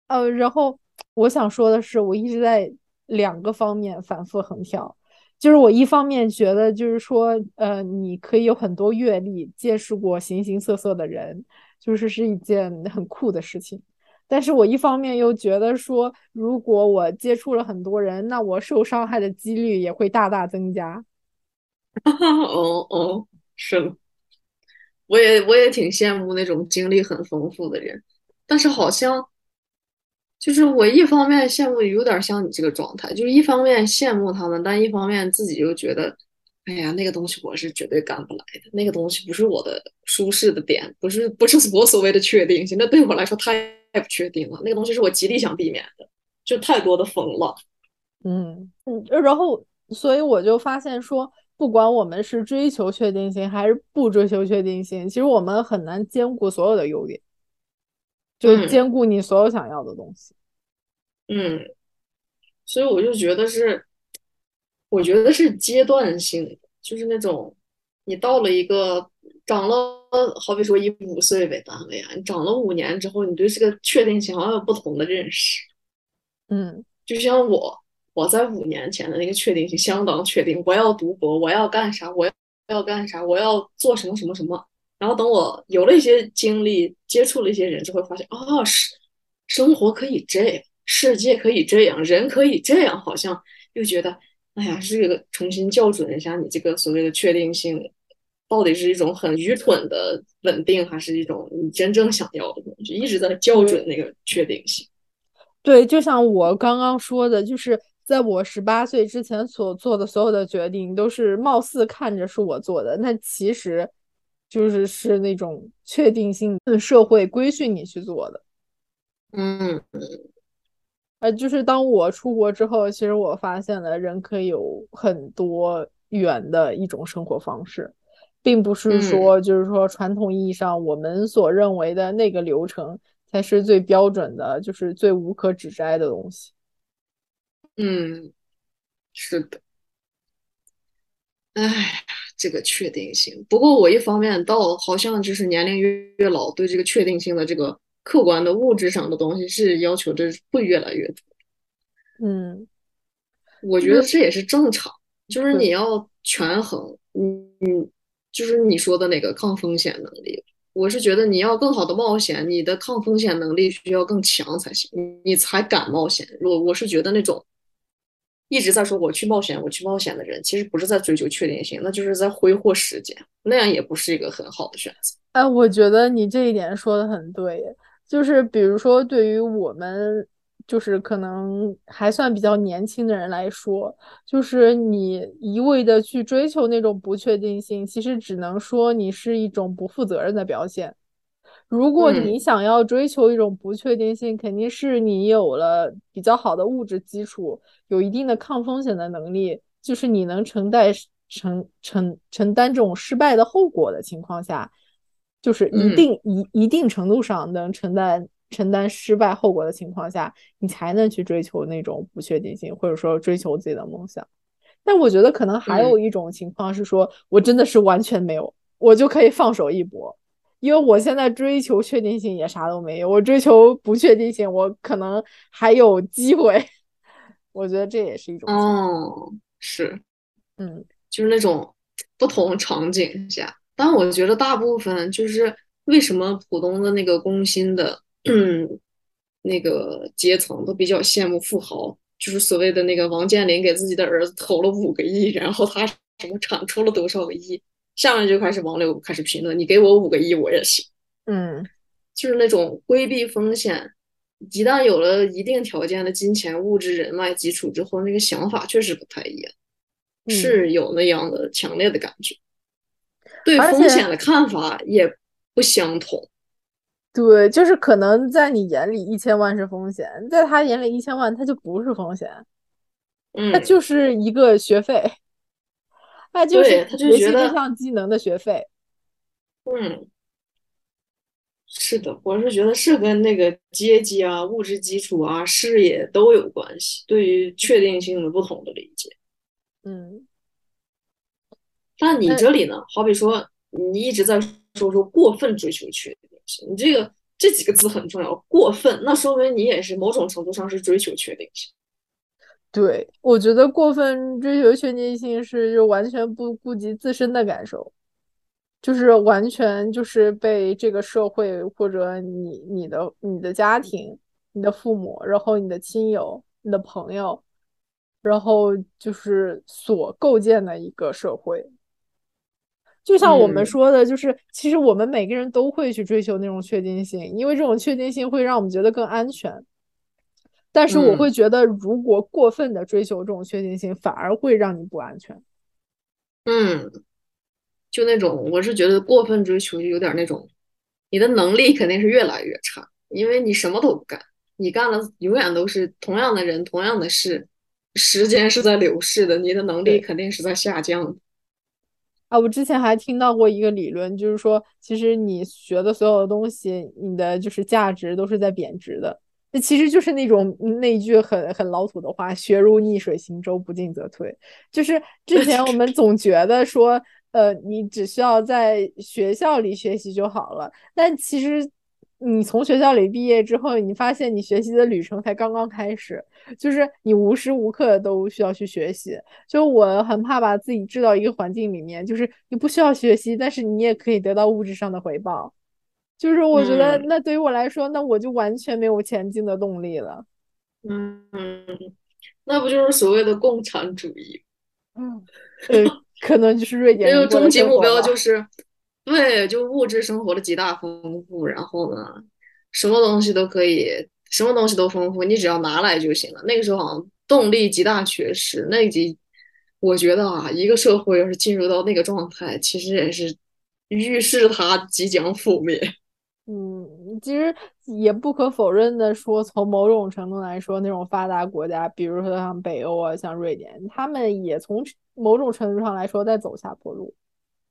[SPEAKER 1] 呃，然后我想说的是，我一直在两个方面反复横跳，就是我一方面觉得，就是说，呃，你可以有很多阅历，见识过形形色色的人，就是是一件很酷的事情。但是我一方面又觉得说，如果我接触了很多人，那我受伤害的几率也会大大增加。
[SPEAKER 2] 哦哦，是的，我也我也挺羡慕那种经历很丰富的人，但是好像就是我一方面羡慕，有点像你这个状态，就是一方面羡慕他们，但一方面自己又觉得哎呀，那个东西我是绝对干不来的，那个东西不是我的舒适的点，不是不是我所谓的确定性，那对我来说太不确定了。那个东西是我极力想避免的，就太多的风了。
[SPEAKER 1] 嗯嗯，然后所以我就发现说，不管我们是追求确定性还是不追求确定性，其实我们很难兼顾所有的优点，就兼顾你所有想要的东西。
[SPEAKER 2] 嗯，所以我就觉得是。我觉得是阶段性的，就是那种你到了一个长了，好比说以五岁为单位啊，你长了五年之后，你对这个确定性好像有不同的认识。
[SPEAKER 1] 嗯，
[SPEAKER 2] 就像我，我在五年前的那个确定性相当确定，我要读博，我要干啥，我要干啥，我要做什么什么什么。然后等我有了一些经历，接触了一些人就会，发现哦，是生活可以这样，世界可以这样，人可以这样，好像又觉得。哎呀，这个重新校准一下，你这个所谓的确定性，到底是一种很愚蠢的稳定，还是一种你真正想要的东西？一直在校准那个确定性。
[SPEAKER 1] 对，就像我刚刚说的，就是在我十八岁之前所做的所有的决定，都是貌似看着是我做的，那其实就是是那种确定性社会规训你去做的。
[SPEAKER 2] 嗯。
[SPEAKER 1] 呃，就是当我出国之后，其实我发现了人可以有很多元的一种生活方式，并不是说就是说传统意义上我们所认为的那个流程才是最标准的，就是最无可指摘的东西。
[SPEAKER 2] 嗯，是的。哎，这个确定性。不过我一方面到好像就是年龄越越老，对这个确定性的这个。客观的物质上的东西是要求的会越来越多，
[SPEAKER 1] 嗯，
[SPEAKER 2] 我觉得这也是正常，就是你要权衡，嗯嗯，就是你说的那个抗风险能力，我是觉得你要更好的冒险，你的抗风险能力需要更强才行，你才敢冒险。我我是觉得那种一直在说我去冒险，我去冒险的人，其实不是在追求确定性，那就是在挥霍时间，那样也不是一个很好的选择。
[SPEAKER 1] 哎，我觉得你这一点说的很对。就是比如说，对于我们就是可能还算比较年轻的人来说，就是你一味的去追求那种不确定性，其实只能说你是一种不负责任的表现。如果你想要追求一种不确定性，肯定是你有了比较好的物质基础，有一定的抗风险的能力，就是你能承担承承承担这种失败的后果的情况下。就是一定一一定程度上能承担承担失败后果的情况下，你才能去追求那种不确定性，或者说追求自己的梦想。但我觉得可能还有一种情况是说，我真的是完全没有，我就可以放手一搏，因为我现在追求确定性也啥都没有，我追求不确定性，我可能还有机会。我觉得这也是一种
[SPEAKER 2] 哦，是，
[SPEAKER 1] 嗯，
[SPEAKER 2] 就是那种不同场景下。但我觉得大部分就是为什么普通的那个工薪的 那个阶层都比较羡慕富豪，就是所谓的那个王健林给自己的儿子投了五个亿，然后他什么产出了多少个亿，下面就开始网友开始评论，你给我五个亿我也行，
[SPEAKER 1] 嗯，
[SPEAKER 2] 就是那种规避风险，一旦有了一定条件的金钱、物质、人脉基础之后，那个想法确实不太一样，是有那样的强烈的感觉。对风险的看法也不相同。
[SPEAKER 1] 对，就是可能在你眼里一千万是风险，在他眼里一千万他就不是风险，
[SPEAKER 2] 嗯，
[SPEAKER 1] 他就是一个学费，他就是
[SPEAKER 2] 学习
[SPEAKER 1] 这项技能的学费。
[SPEAKER 2] 嗯，是的，我是觉得是跟那个阶级啊、物质基础啊、视野都有关系，对于确定性的不同的理解。
[SPEAKER 1] 嗯。
[SPEAKER 2] 那你这里呢？好比说，你一直在说说过分追求确定性，你这个这几个字很重要。过分，那说明你也是某种程度上是追求确定性。
[SPEAKER 1] 对，我觉得过分追求确定性是就完全不顾及自身的感受，就是完全就是被这个社会或者你你的你的家庭、你的父母，然后你的亲友、你的朋友，然后就是所构建的一个社会。就像我们说的，就是其实我们每个人都会去追求那种确定性，因为这种确定性会让我们觉得更安全。但是我会觉得，如果过分的追求这种确定性，反而会让你不安全。
[SPEAKER 2] 嗯，就那种，我是觉得过分追求就有点那种，你的能力肯定是越来越差，因为你什么都不干，你干了永远都是同样的人、同样的事，时间是在流逝的，你的能力。肯定是在下降的。
[SPEAKER 1] 啊，我之前还听到过一个理论，就是说，其实你学的所有的东西，你的就是价值都是在贬值的。那其实就是那种那一句很很老土的话：“学如逆水行舟，不进则退。”就是之前我们总觉得说，呃，你只需要在学校里学习就好了，但其实你从学校里毕业之后，你发现你学习的旅程才刚刚开始。就是你无时无刻都需要去学习，就我很怕把自己置到一个环境里面，就是你不需要学习，但是你也可以得到物质上的回报。就是我觉得
[SPEAKER 2] 嗯
[SPEAKER 1] 那对于我来说，那我就完全没有前进的动力了。
[SPEAKER 2] 嗯，那不就是所谓的共产主义？
[SPEAKER 1] 嗯，呃，可能就是瑞典
[SPEAKER 2] 这个终极目。标就是，对，就物质生活的极大丰富，然后呢，什么东西都可以，什么东西都丰富，你只要拿来就行了。那个时候好像动力极大缺失，那集我觉得啊，一个社会要是进入到那个状态，其实也是预示它即将覆灭。
[SPEAKER 1] 嗯，其实也不可否认的说，从某种程度来说，那种发达国家，比如说像北欧啊，像瑞典，他们也从某种程度上来说在走下坡路。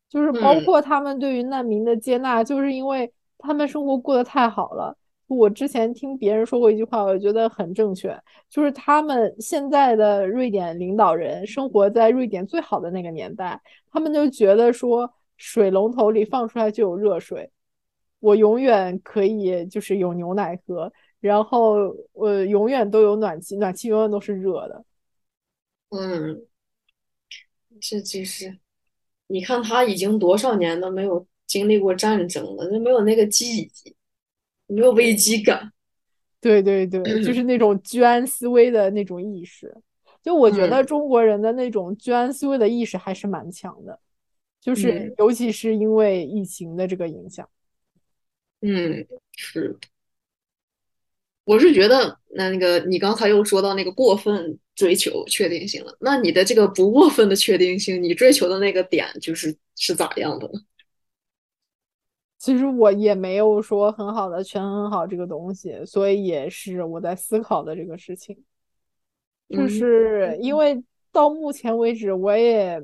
[SPEAKER 1] 就是包
[SPEAKER 2] 嗯
[SPEAKER 1] 括他们对于难民的接纳，就是因为他们生活过得太好了。我之前听别人说过一句话，我觉得很正确，就是他们现在的瑞典领导人生活在瑞典最好的那个年代，他们就觉得说水龙头里放出来就有热水，我永远可以就是有牛奶喝，然后我永远都有暖气，暖气永远都是热的。
[SPEAKER 2] 嗯，这就是你看他已经多少年都没有经历过战争了，就没有那个记忆，没有危机感。
[SPEAKER 1] 对对对，就是那种居安思危的那种意识。就我觉得
[SPEAKER 2] 嗯
[SPEAKER 1] 中国人的那种居安思危的意识还是蛮强的，就是
[SPEAKER 2] 嗯
[SPEAKER 1] 尤其是因为疫情的这个影响。
[SPEAKER 2] 嗯，是。我是觉得，那那个你刚才又说到那个过分追求确定性了，那你的这个不过分的确定性，你追求的那个点就是是咋样的呢？
[SPEAKER 1] 其实我也没有说很好的权衡好这个东西，所以也是我在思考的这个事情。就
[SPEAKER 2] 嗯
[SPEAKER 1] 是因为到目前为止，我也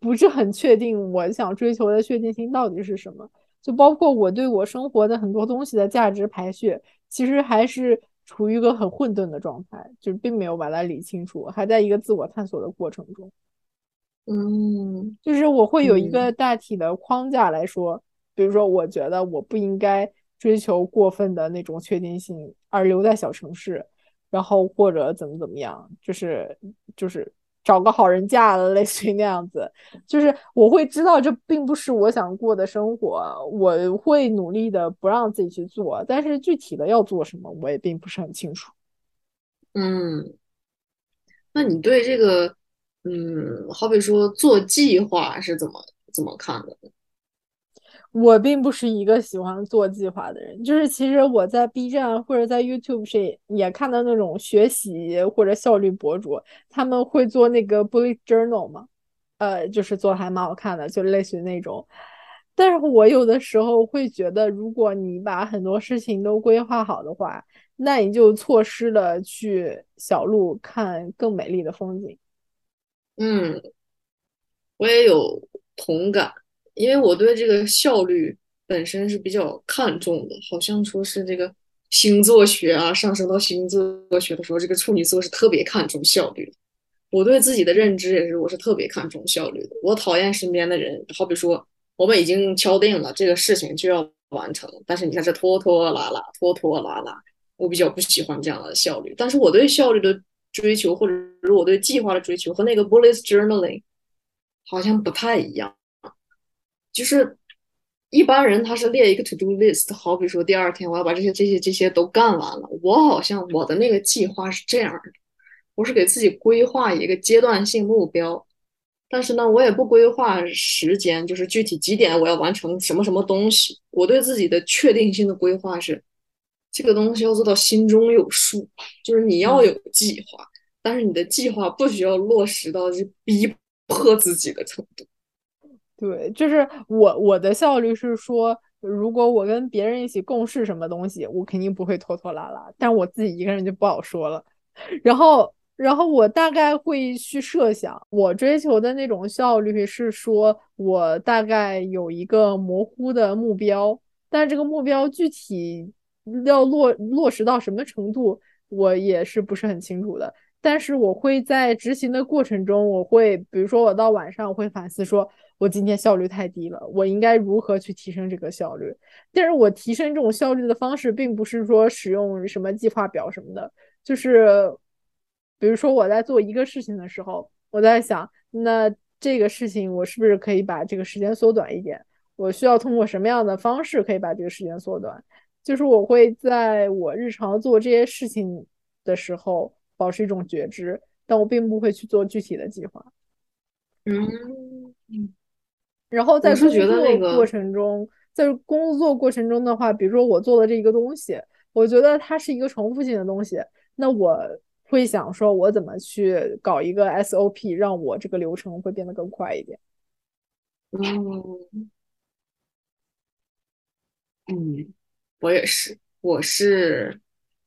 [SPEAKER 1] 不是很确定我想追求的确定性到底是什么。就包括我对我生活的很多东西的价值排序，其实还是处于一个很混沌的状态，就并没有把它理清楚，还在一个自我探索的过程中。
[SPEAKER 2] 嗯
[SPEAKER 1] 就是我会有一个
[SPEAKER 2] 嗯
[SPEAKER 1] 大体的框架来说，比如说，我觉得我不应该追求过分的那种确定性，而留在小城市，然后或者怎么怎么样，就是就是找个好人嫁了，类似于那样子。就是我会知道这并不是我想过的生活，我会努力的不让自己去做，但是具体的要做什么，我也并不是很清楚。
[SPEAKER 2] 嗯，那你对这个，嗯，好比说做计划是怎么怎么看的？
[SPEAKER 1] 我并不是一个喜欢做计划的人，就是其实我在 B 站或者在 YouTube 上也看到那种学习或者效率博主，他们会做那个 bullet journal 嘛，呃，就是做还蛮好看的，就类似于那种。但是我有的时候会觉得，如果你把很多事情都规划好的话，那你就错失了去小路看更美丽的风景。
[SPEAKER 2] 嗯，我也有同感，因为我对这个效率本身是比较看重的，好像说是这个星座学啊，上升到星座学的时候，这个处女座是特别看重效率的。我对自己的认知也是，我是特别看重效率的。我讨厌身边的人，好比说我们已经敲定了这个事情就要完成，但是你看这拖拖拉拉，拖拖拉拉，我比较不喜欢这样的效率。但是我对效率的追求，或者是我对计划的追求，和那个 bullet journaling 好像不太一样。就是一般人他是列一个 to do list，好比说第二天我要把这些这些这些都干完了。我好像我的那个计划是这样的，我是给自己规划一个阶段性目标，但是呢，我也不规划时间，就是具体几点我要完成什么什么东西。我对自己的确定性的规划是，这个东西要做到心中有数，就是你要
[SPEAKER 1] 嗯
[SPEAKER 2] 有计划，但是你的计划不需要落实到是逼迫自己的程度。
[SPEAKER 1] 对，就是我我的效率是说，如果我跟别人一起共事什么东西，我肯定不会拖拖拉拉，但我自己一个人就不好说了。然后，然后我大概会去设想，我追求的那种效率是说，我大概有一个模糊的目标，但这个目标具体要落落实到什么程度，我也是不是很清楚的。但是我会在执行的过程中，我会比如说我到晚上我会反思，说我今天效率太低了，我应该如何去提升这个效率？但是我提升这种效率的方式，并不是说使用什么计划表什么的，就是比如说我在做一个事情的时候，我在想，那这个事情我是不是可以把这个时间缩短一点？我需要通过什么样的方式可以把这个时间缩短？就是我会在我日常做这些事情的时候。保持一种觉知，但我并不会去做具体的计划。
[SPEAKER 2] 嗯，
[SPEAKER 1] 然后在
[SPEAKER 2] 工作
[SPEAKER 1] 过程中，在工作过程中的话，比如说我做的这一个东西，我觉得它是一个重复性的东西，那我会想说，我怎么去搞一个 SOP，让我这个流程会变得更快一点。
[SPEAKER 2] 嗯，嗯，我也是，我是。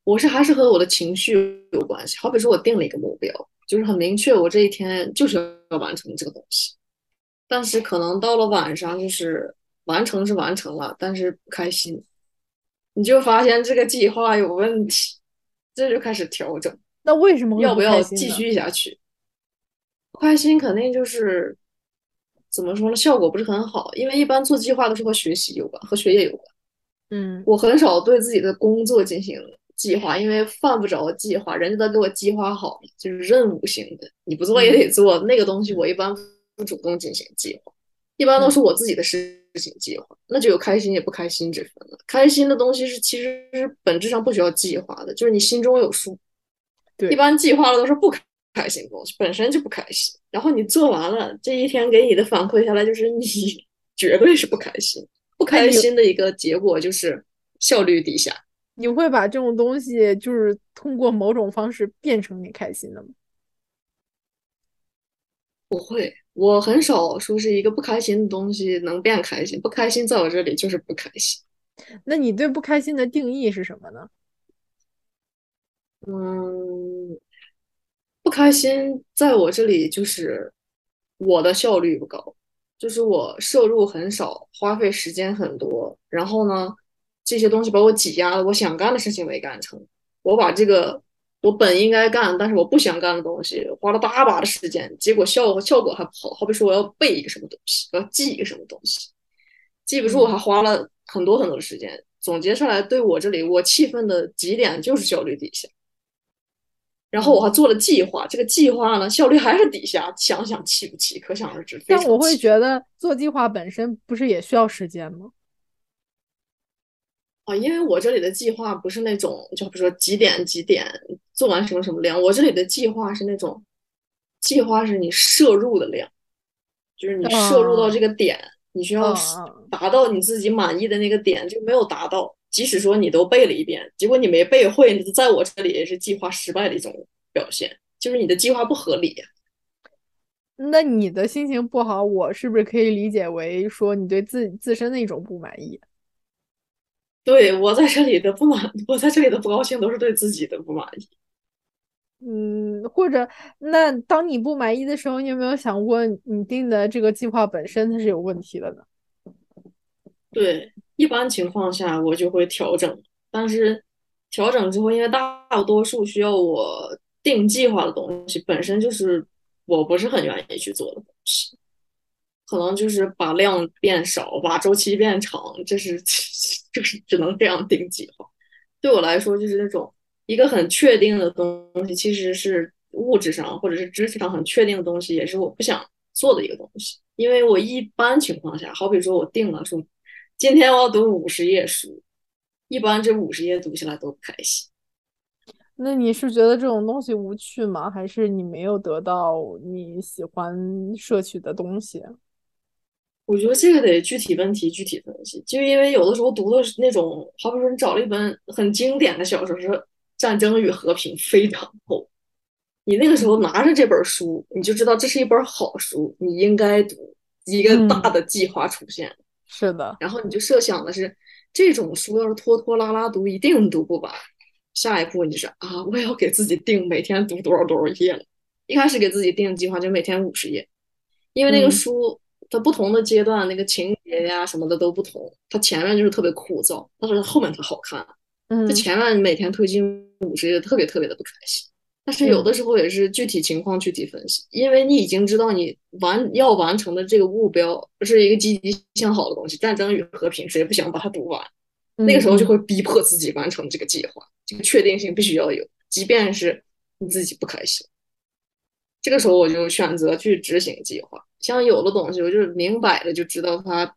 [SPEAKER 2] 我是还是和我的情绪有关系。好比说，我定了一个目标，就是很明确，我这一天就是要完成这个东西。但是可能到了晚上，就是完成是完成了，但是不开心，你就发现这个计划有问题，这就开始调整。
[SPEAKER 1] 那为什么
[SPEAKER 2] 要不要继续下去？不开心肯定就是怎么说呢？效果不是很好，因为一般做计划都是和学习有关，和学业有关。
[SPEAKER 1] 嗯，
[SPEAKER 2] 我很少对自己的工作进行。计划，因为犯不着计划，人家都给我计划好了，就是任务型的，你不做也得做。那个东西我一般不主动进行计划，一般都是我自己的事情计划，那就有开心也不开心之分了。开心的东西是其实是本质上不需要计划的，就是你心中有数。
[SPEAKER 1] 对，
[SPEAKER 2] 一般计划的都是不开开心的东西，本身就不开心。然后你做完了这一天给你的反馈下来，就是你 绝对是不开心，不开心的一个结果就是效率低下。
[SPEAKER 1] 你会把这种东西，就是通过某种方式变成你开心的吗？
[SPEAKER 2] 不会，我很少说是一个不开心的东西能变开心。不开心在我这里就是不开心。
[SPEAKER 1] 那你对不开心的定义是什么呢？
[SPEAKER 2] 嗯，不开心在我这里就是我的效率不高，就是我摄入很少，花费时间很多，然后呢？这些东西把我挤压了，我想干的事情没干成。我把这个我本应该干，但是我不想干的东西，花了大把的时间，结果效效果还不好。好比说我要背一个什么东西，我要记一个什么东西，记不住，我还花了很多很多的时间。总结出来，对我这里我气愤的极点就是效率低下。然后我还做了计划，这个计划呢效率还是底下，想想气不气，可想而知。
[SPEAKER 1] 但我会觉得做计划本身不是也需要时间吗？
[SPEAKER 2] 啊，因为我这里的计划不是那种，就比如说几点几点做完什么什么量，我这里的计划是那种，计划是你摄入的量，就是你摄入到这个点，你需要达到你自己满意的那个点，就没有达到，即使说你都背了一遍，结果你没背会，在我这里也是计划失败的一种表现，就是你的计划不合理。
[SPEAKER 1] 那你的心情不好，我是不是可以理解为说你对自自身的一种不满意？
[SPEAKER 2] 对我在这里的不满，我在这里的不高兴都是对自己的不满意。
[SPEAKER 1] 嗯，或者那当你不满意的时候，你有没有想过你定的这个计划本身它是有问题的呢？
[SPEAKER 2] 对，一般情况下我就会调整，但是调整之后，因为大多数需要我定计划的东西本身就是我不是很愿意去做的东西。可能就是把量变少，把周期变长，这是就是只能这样定计划。对我来说，就是那种一个很确定的东西，其实是物质上或者是知识上很确定的东西，也是我不想做的一个东西。因为我一般情况下，好比说我定了说今天我要读五十页书，一般这五十页读起来都不开心。
[SPEAKER 1] 那你是觉得这种东西无趣吗？还是你没有得到你喜欢摄取的东西？
[SPEAKER 2] 我觉得这个得具体问题具体分析，就因为有的时候读的是那种，好比说你找了一本很经典的小说，是《战争与和平》，非常厚，你那个时候拿着这本书，你就知道这是一本好书，你应该读。一个大的计划出现，
[SPEAKER 1] 是的。
[SPEAKER 2] 然后你就设想的是，这种书要是拖拖拉拉读，一定读不完。下一步你是啊，我要给自己定每天读多少多少页了。一开始给自己定计划就每天五十页，因为那个书它不同的阶段那个情节呀什么的都不同，它前面就是特别枯燥，但是后面它好看。
[SPEAKER 1] 嗯，
[SPEAKER 2] 它前面每天推进五十页，特别特别的不开心。但是有的时候也是具体情况具体分析，因为你已经知道你完要完成的这个目标是一个积极向好的东西，战争与和平，谁不想把它读完？那个时候就会逼迫自己完成这个计划，这个确定性必须要有，即便是你自己不开心。这个时候我就选择去执行计划。像有的东西，我就是明摆着就知道它，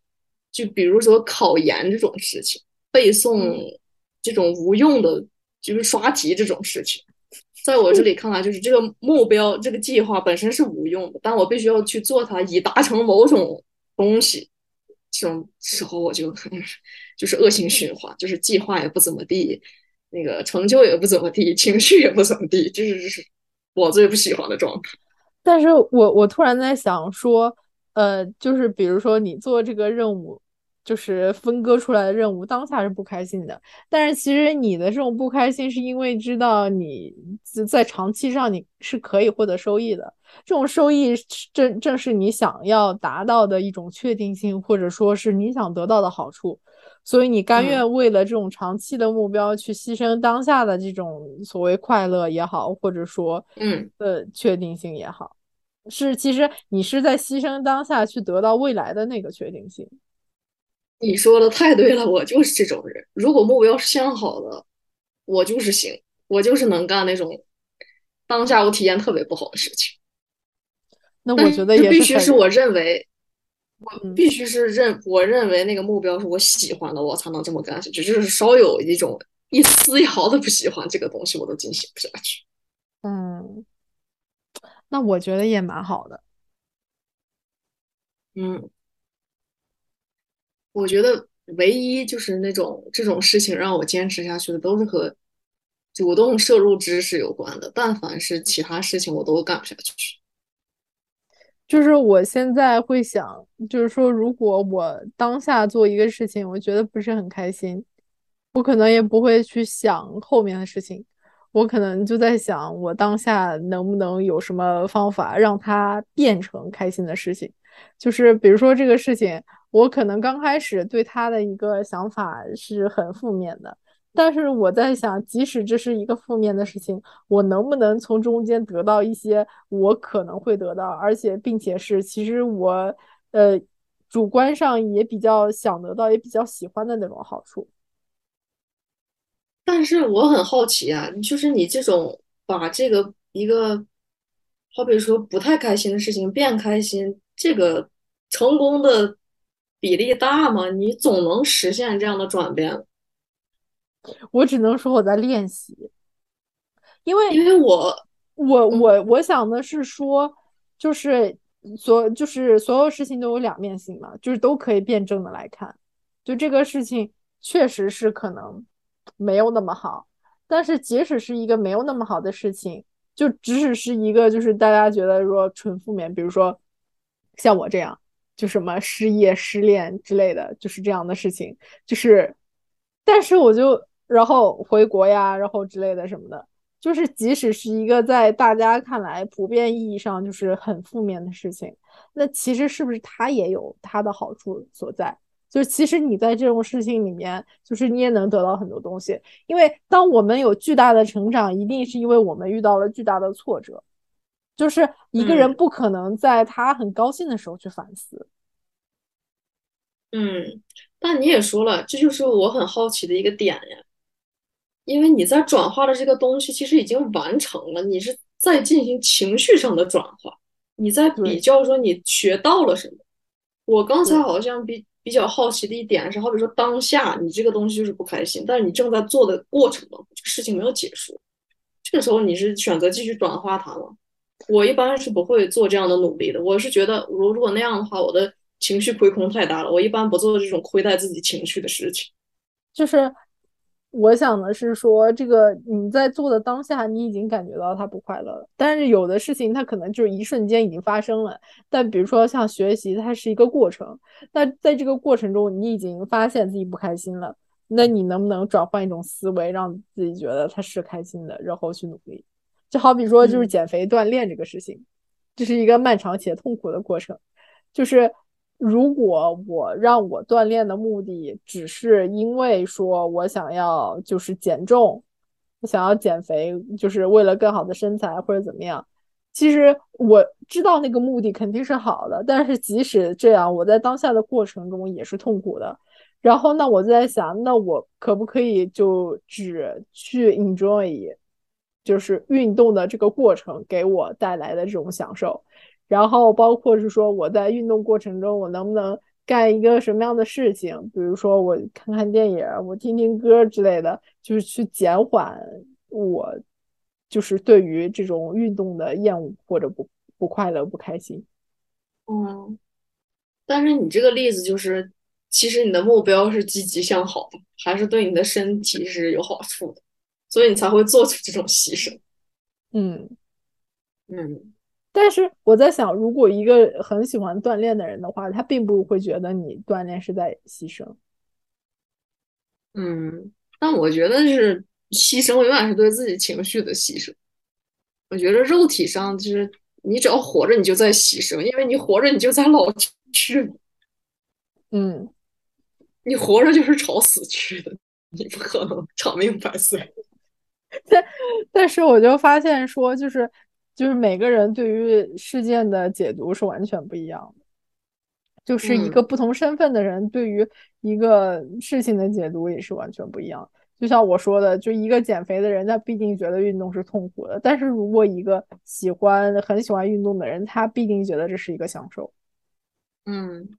[SPEAKER 2] 就比如说考研这种事情，背诵这种无用的，就是刷题这种事情。在我这里看来，就是这个目标、这个计划本身是无用的，但我必须要去做它，以达成某种东西。这种时候，我就 就是恶性循环，就是计划也不怎么地，那个成就也不怎么地，情绪也不怎么地，就是就是我最不喜欢的状态。
[SPEAKER 1] 但是我我突然在想说，呃，就是比如说你做这个任务。就是分割出来的任务，当下是不开心的。但是其实你的这种不开心，是因为知道你在长期上你是可以获得收益的。这种收益正正是你想要达到的一种确定性，或者说是你想得到的好处。所以你甘愿为了这种长期的目标去牺牲当下的这种所谓快乐也好，或者说
[SPEAKER 2] 嗯
[SPEAKER 1] 的确定性也好，是其实你是在牺牲当下去得到未来的那个确定性。
[SPEAKER 2] 你说的太对了，我就是这种人。如果目标是向好的，我就是行，我就是能干那种当下我体验特别不好的事情。
[SPEAKER 1] 那我觉得也
[SPEAKER 2] 必须是我认为，我必须是认我认为那个目标是我喜欢的，我才能这么干下去。就是稍有一种一丝一毫的不喜欢这个东西，我都进行不下去。
[SPEAKER 1] 嗯，那我觉得也蛮好的。
[SPEAKER 2] 嗯。我觉得唯一就是那种这种事情让我坚持下去的，都是和主动摄入知识有关的。但凡是其他事情，我都干不下去。
[SPEAKER 1] 就是我现在会想，就是说，如果我当下做一个事情，我觉得不是很开心，我可能也不会去想后面的事情。我可能就在想，我当下能不能有什么方法让它变成开心的事情？就是比如说这个事情。我可能刚开始对他的一个想法是很负面的，但是我在想，即使这是一个负面的事情，我能不能从中间得到一些我可能会得到，而且并且是其实我呃主观上也比较想得到，也比较喜欢的那种好处。
[SPEAKER 2] 但是我很好奇啊，就是你这种把这个一个好比说不太开心的事情变开心，这个成功的。比例大吗？你总能实现这样的转变。
[SPEAKER 1] 我只能说我在练习，因为
[SPEAKER 2] 因为我
[SPEAKER 1] 我我我想的是说，就是所就是所有事情都有两面性嘛，就是都可以辩证的来看。就这个事情确实是可能没有那么好，但是即使是一个没有那么好的事情，就即使是一个就是大家觉得说纯负面，比如说像我这样。就什么失业、失恋之类的，就是这样的事情。就是，但是我就然后回国呀，然后之类的什么的。就是即使是一个在大家看来普遍意义上就是很负面的事情，那其实是不是它也有它的好处所在？就是其实你在这种事情里面，就是你也能得到很多东西。因为当我们有巨大的成长，一定是因为我们遇到了巨大的挫折。就是一个人不可能在他很高兴的时候去反思。
[SPEAKER 2] 嗯，但你也说了，这就是我很好奇的一个点呀。因为你在转化的这个东西其实已经完成了，你是在进行情绪上的转化，你在比较说你学到了什么。我刚才好像比比较好奇的一点是，好比说当下你这个东西就是不开心，但是你正在做的过程中，这个事情没有结束，这个时候你是选择继续转化它吗？我一般是不会做这样的努力的。我是觉得，如如果那样的话，我的情绪亏空太大了。我一般不做这种亏待自己情绪的事情。
[SPEAKER 1] 就是我想的是说，这个你在做的当下，你已经感觉到他不快乐了。但是有的事情，它可能就是一瞬间已经发生了。但比如说像学习，它是一个过程。那在这个过程中，你已经发现自己不开心了，那你能不能转换一种思维，让自己觉得它是开心的，然后去努力？就好比说，就是减肥锻炼这个事情，这是一个漫长且痛苦的过程，就是。如果我让我锻炼的目的只是因为说我想要就是减重，我想要减肥，就是为了更好的身材或者怎么样，其实我知道那个目的肯定是好的，但是即使这样，我在当下的过程中也是痛苦的。然后那我就在想，那我可不可以就只去 enjoy，就是运动的这个过程给我带来的这种享受？然后包括是说我在运动过程中，我能不能干一个什么样的事情？比如说我看看电影，我听听歌之类的，就是去减缓我就是对于这种运动的厌恶或者不不快乐、不开心。
[SPEAKER 2] 嗯，但是你这个例子就是，其实你的目标是积极向好的，还是对你的身体是有好处的，所以你才会做出这种牺牲。
[SPEAKER 1] 嗯
[SPEAKER 2] 嗯。
[SPEAKER 1] 但是我在想，如果一个很喜欢锻炼的人的话，他并不会觉得你锻炼是在牺牲。
[SPEAKER 2] 嗯，但我觉得是牺牲，永远是对自己情绪的牺牲。我觉得肉体上就是你只要活着，你就在牺牲，因为你活着，你就在老去。
[SPEAKER 1] 嗯，
[SPEAKER 2] 你活着就是朝死去的，你不可能长命百岁。
[SPEAKER 1] 但但是我就发现说，就是。就是每个人对于事件的解读是完全不一样的，就是一个不同身份的人对于一个事情的解读也是完全不一样。就像我说的，就一个减肥的人，他必定觉得运动是痛苦的；但是如果一个喜欢很喜欢运动的人，他必定觉得这是一个享受。
[SPEAKER 2] 嗯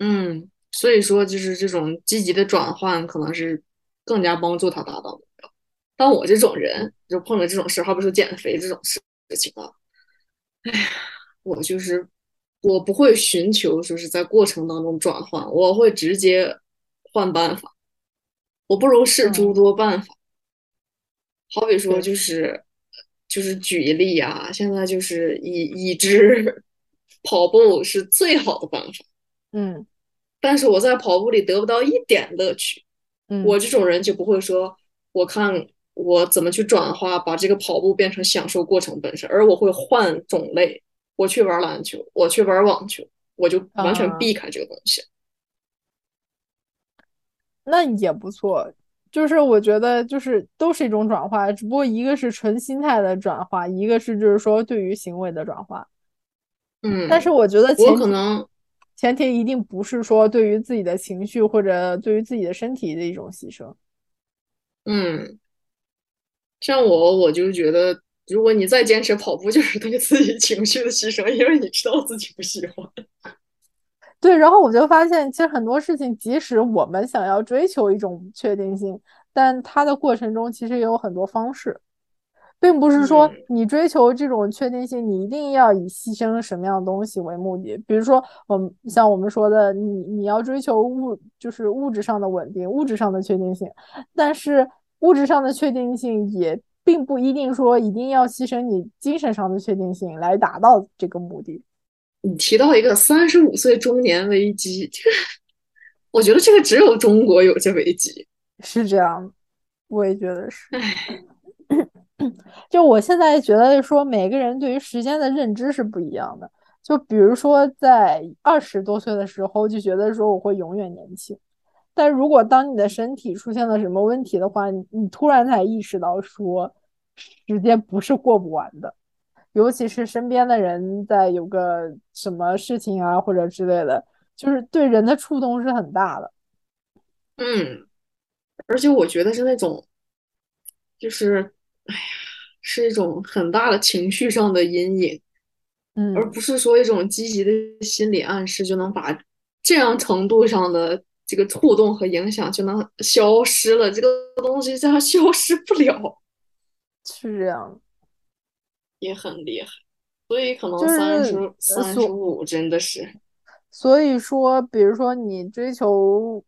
[SPEAKER 2] 嗯，所以说就是这种积极的转换，可能是更加帮助他达到目标。但我这种人，就碰到这种事，好比说减肥这种事。事情啊，哎呀，我就是我不会寻求说是在过程当中转换，我会直接换办法。我不如试诸多办法。好比说，就是就是举一例啊，现在就是已已知跑步是最好的办法。
[SPEAKER 1] 嗯，
[SPEAKER 2] 但是我在跑步里得不到一点乐趣。
[SPEAKER 1] 嗯，
[SPEAKER 2] 我这种人就不会说，我看。我怎么去转化，把这个跑步变成享受过程本身？而我会换种类，我去玩篮球，我去玩网球，我就完全避开这个东西。
[SPEAKER 1] 那也不错，就是我觉得就是都是一种转化，只不过一个是纯心态的转化，一个是就是说对于行为的转化。
[SPEAKER 2] 嗯，
[SPEAKER 1] 但是我觉得
[SPEAKER 2] 我可能
[SPEAKER 1] 前提一定不是说对于自己的情绪或者对于自己的身体的一种牺牲。
[SPEAKER 2] 嗯。像我，我就觉得，如果你再坚持跑步，就是对自己情绪的牺牲，因为你知道自己不喜欢。
[SPEAKER 1] 对，然后我就发现，其实很多事情，即使我们想要追求一种确定性，但它的过程中其实也有很多方式，并不是说你追求这种确定性，你一定要以牺牲什么样的东西为目的。比如说，我们像我们说的，你你要追求物，就是物质上的稳定，物质上的确定性，但是。物质上的确定性也并不一定说一定要牺牲你精神上的确定性来达到这个目的。
[SPEAKER 2] 你提到一个三十五岁中年危机，这个我觉得这个只有中国有这危机，
[SPEAKER 1] 是这样，我也觉得是。就我现在觉得说，每个人对于时间的认知是不一样的。就比如说，在二十多岁的时候，就觉得说我会永远年轻。但如果当你的身体出现了什么问题的话，你你突然才意识到说，时间不是过不完的，尤其是身边的人在有个什么事情啊或者之类的，就是对人的触动是很大的。
[SPEAKER 2] 嗯，而且我觉得是那种，就是，哎呀，是一种很大的情绪上的阴影，
[SPEAKER 1] 嗯，
[SPEAKER 2] 而不是说一种积极的心理暗示就能把这样程度上的。这个触动和影响就能消失了，这个东西它消失不了，
[SPEAKER 1] 是这样，
[SPEAKER 2] 也很厉害，所以可能三十三十五真的是，
[SPEAKER 1] 所以说，比如说你追求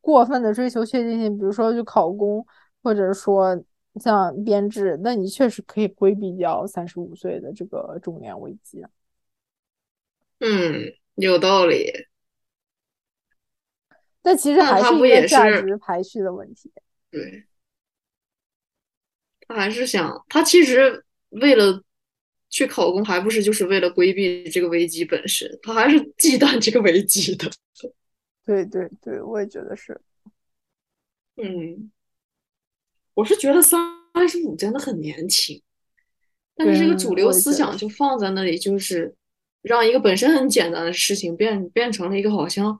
[SPEAKER 1] 过分的追求确定性，比如说去考公，或者说像编制，那你确实可以规避掉三十五岁的这个中年危机。
[SPEAKER 2] 嗯，有道理。
[SPEAKER 1] 但其实还是一个价值排序的问题。
[SPEAKER 2] 对，他还是想，他其实为了去考公，还不是就是为了规避这个危机本身，他还是忌惮这个危机的。
[SPEAKER 1] 对对对，我也觉得是。
[SPEAKER 2] 嗯，我是觉得三十五真的很年轻，但是这个主流思想就放在那里，就是让一个本身很简单的事情变变成了一个好像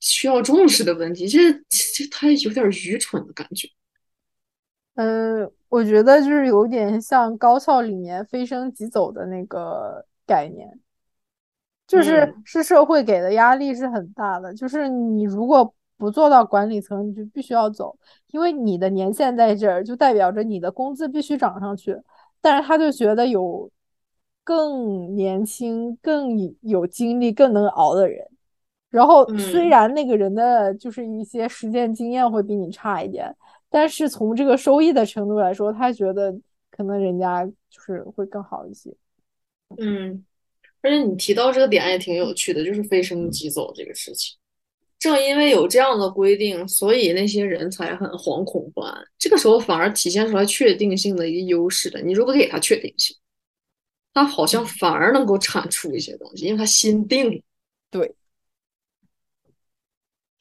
[SPEAKER 2] 需要重视的问题，这这他有点愚蠢的感觉。
[SPEAKER 1] 嗯，我觉得就是有点像高校里面飞升即走的那个概念。就是是社会给的压力是很大的，就是你如果不做到管理层，你就必须要走，因为你的年限在这儿，就代表着你的工资必须涨上去。但是他就觉得有更年轻、更有精力、更能熬的人，然后虽然那个人的就是一些实践经验会比你差一点，但是从这个收益的程度来说，他觉得可能人家就是会更好一些。
[SPEAKER 2] 嗯。而且你提到这个点也挺有趣的，就是飞升即走这个事情。正因为有这样的规定，所以那些人才很惶恐不安。这个时候反而体现出来确定性的一个优势的。你如果给他确定性，他好像反而能够产出一些东西，因为他心定。
[SPEAKER 1] 对，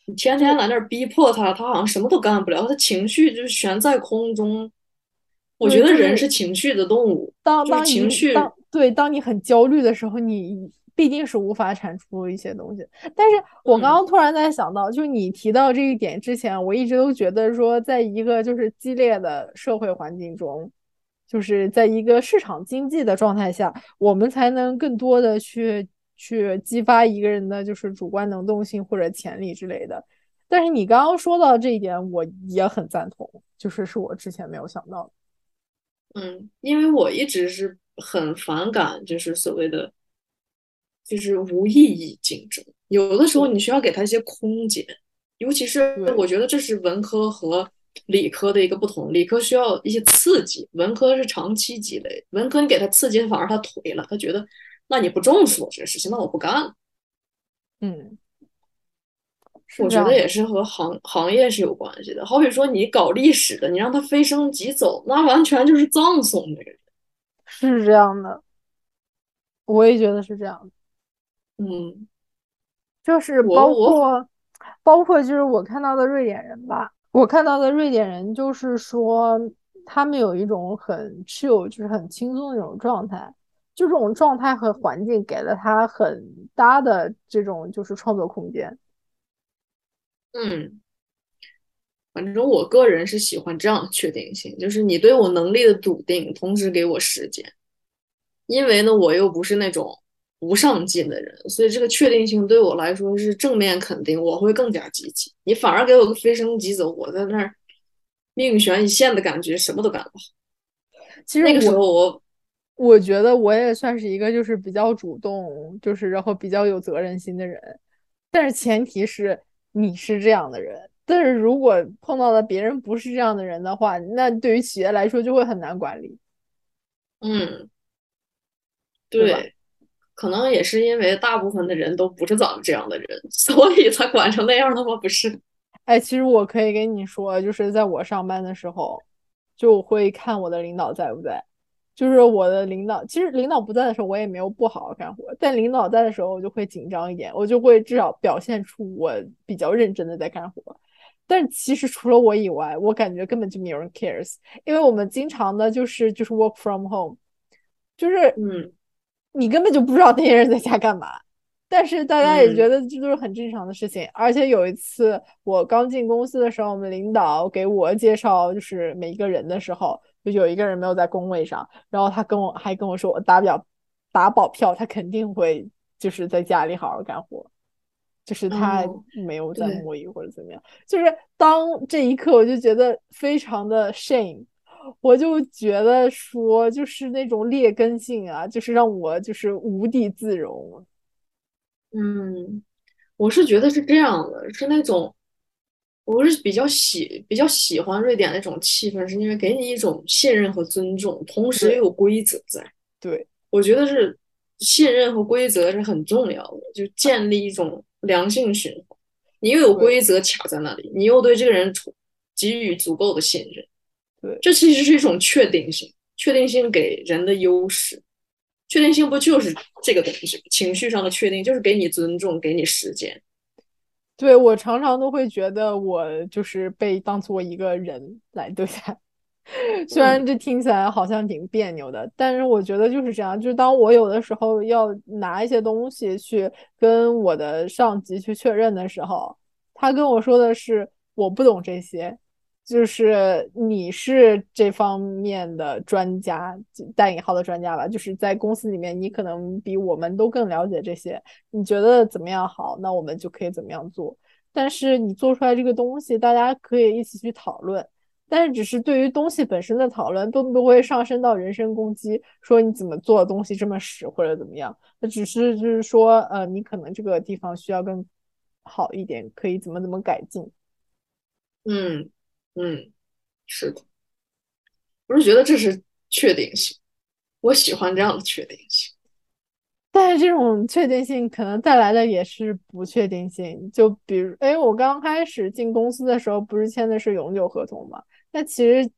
[SPEAKER 2] 你天天在那儿逼迫他，他好像什么都干不了，他情绪就是悬在空中。我觉得人是情绪的动物，
[SPEAKER 1] 当当
[SPEAKER 2] 情绪
[SPEAKER 1] 当对，当你很焦虑的时候，你必定是无法产出一些东西。但是我刚刚突然在想到，就是你提到这一点之前，我一直都觉得说，在一个就是激烈的社会环境中，就是在一个市场经济的状态下，我们才能更多的去去激发一个人的就是主观能动性或者潜力之类的。但是你刚刚说到这一点，我也很赞同，就是是我之前没有想到的。
[SPEAKER 2] 嗯，因为我一直是很反感，就是所谓的，就是无意义竞争。有的时候你需要给他一些空间，尤其是我觉得这是文科和理科的一个不同。理科需要一些刺激，文科是长期积累。文科你给他刺激，反而他颓了，他觉得那你不重视我这个事情，那我不干了。
[SPEAKER 1] 嗯。
[SPEAKER 2] 我觉得也是和行行业是有关系的。好比说，你搞历史的，你让他飞升即走，那完全就是葬送这个人。
[SPEAKER 1] 是这样的，我也觉得是这样
[SPEAKER 2] 的。嗯，
[SPEAKER 1] 就是包括包括就是我看到的瑞典人吧，我看到的瑞典人就是说，他们有一种很 chill，就是很轻松的那种状态，就这种状态和环境给了他很大的这种就是创作空间。
[SPEAKER 2] 嗯，反正我个人是喜欢这样的确定性，就是你对我能力的笃定，同时给我时间。因为呢，我又不是那种不上进的人，所以这个确定性对我来说是正面肯定，我会更加积极。你反而给我个飞升即走，我在那儿命悬一线的感觉，什么都干不好。
[SPEAKER 1] 其实
[SPEAKER 2] 那个时候我，
[SPEAKER 1] 我觉得我也算是一个就是比较主动，就是然后比较有责任心的人，但是前提是。你是这样的人，但是如果碰到了别人不是这样的人的话，那对于企业来说就会很难管理。
[SPEAKER 2] 嗯，对，可能也是因为大部分的人都不是咱们这样的人，所以才管成那样的吗？不是？
[SPEAKER 1] 哎，其实我可以跟你说，就是在我上班的时候，就会看我的领导在不在。就是我的领导，其实领导不在的时候，我也没有不好好干活。但领导在的时候，我就会紧张一点，我就会至少表现出我比较认真的在干活。但其实除了我以外，我感觉根本就没有人 cares，因为我们经常的就是就是 work from home，就是
[SPEAKER 2] 嗯，
[SPEAKER 1] 你根本就不知道那些人在家干嘛。但是大家也觉得这都是很正常的事情。而且有一次我刚进公司的时候，我们领导给我介绍就是每一个人的时候。就有一个人没有在工位上，然后他跟我还跟我说，我打表打保票，他肯定会就是在家里好好干活，就是他没有在摸鱼或者怎么样。就是当这一刻，我就觉得非常的 shame，我就觉得说，就是那种劣根性啊，就是让我就是无地自容。
[SPEAKER 2] 嗯，我是觉得是这样的，是那种我是比较喜比较喜欢瑞典那种气氛，是因为给你一种信任和尊重，同时又有规则在。
[SPEAKER 1] 对，
[SPEAKER 2] 我觉得是信任和规则是很重要的，就建立一种良性循环。你又有规则卡在那里，你又对这个人给予足够的信任，
[SPEAKER 1] 对，
[SPEAKER 2] 这其实是一种确定性。确定性给人的优势，确定性不就是这个东西？情绪上的确定就是给你尊重，给你时间。
[SPEAKER 1] 对我常常都会觉得我就是被当做一个人来对待，虽然这听起来好像挺别扭的，但是我觉得就是这样。就是当我有的时候要拿一些东西去跟我的上级去确认的时候，他跟我说的是我不懂这些。就是你是这方面的专家，带引号的专家吧。就是在公司里面，你可能比我们都更了解这些。你觉得怎么样好，那我们就可以怎么样做。但是你做出来这个东西，大家可以一起去讨论。但是只是对于东西本身的讨论，都不会上升到人身攻击，说你怎么做的东西这么屎或者怎么样。那只是就是说，呃，你可能这个地方需要更好一点，可以怎么怎么改进。
[SPEAKER 2] 嗯。嗯，是的，我是觉得这是确定性，我喜欢这样的确定性。
[SPEAKER 1] 但是这种确定性可能带来的也是不确定性。就比如，哎，我刚开始进公司的时候，不是签的是永久合同吗？那其实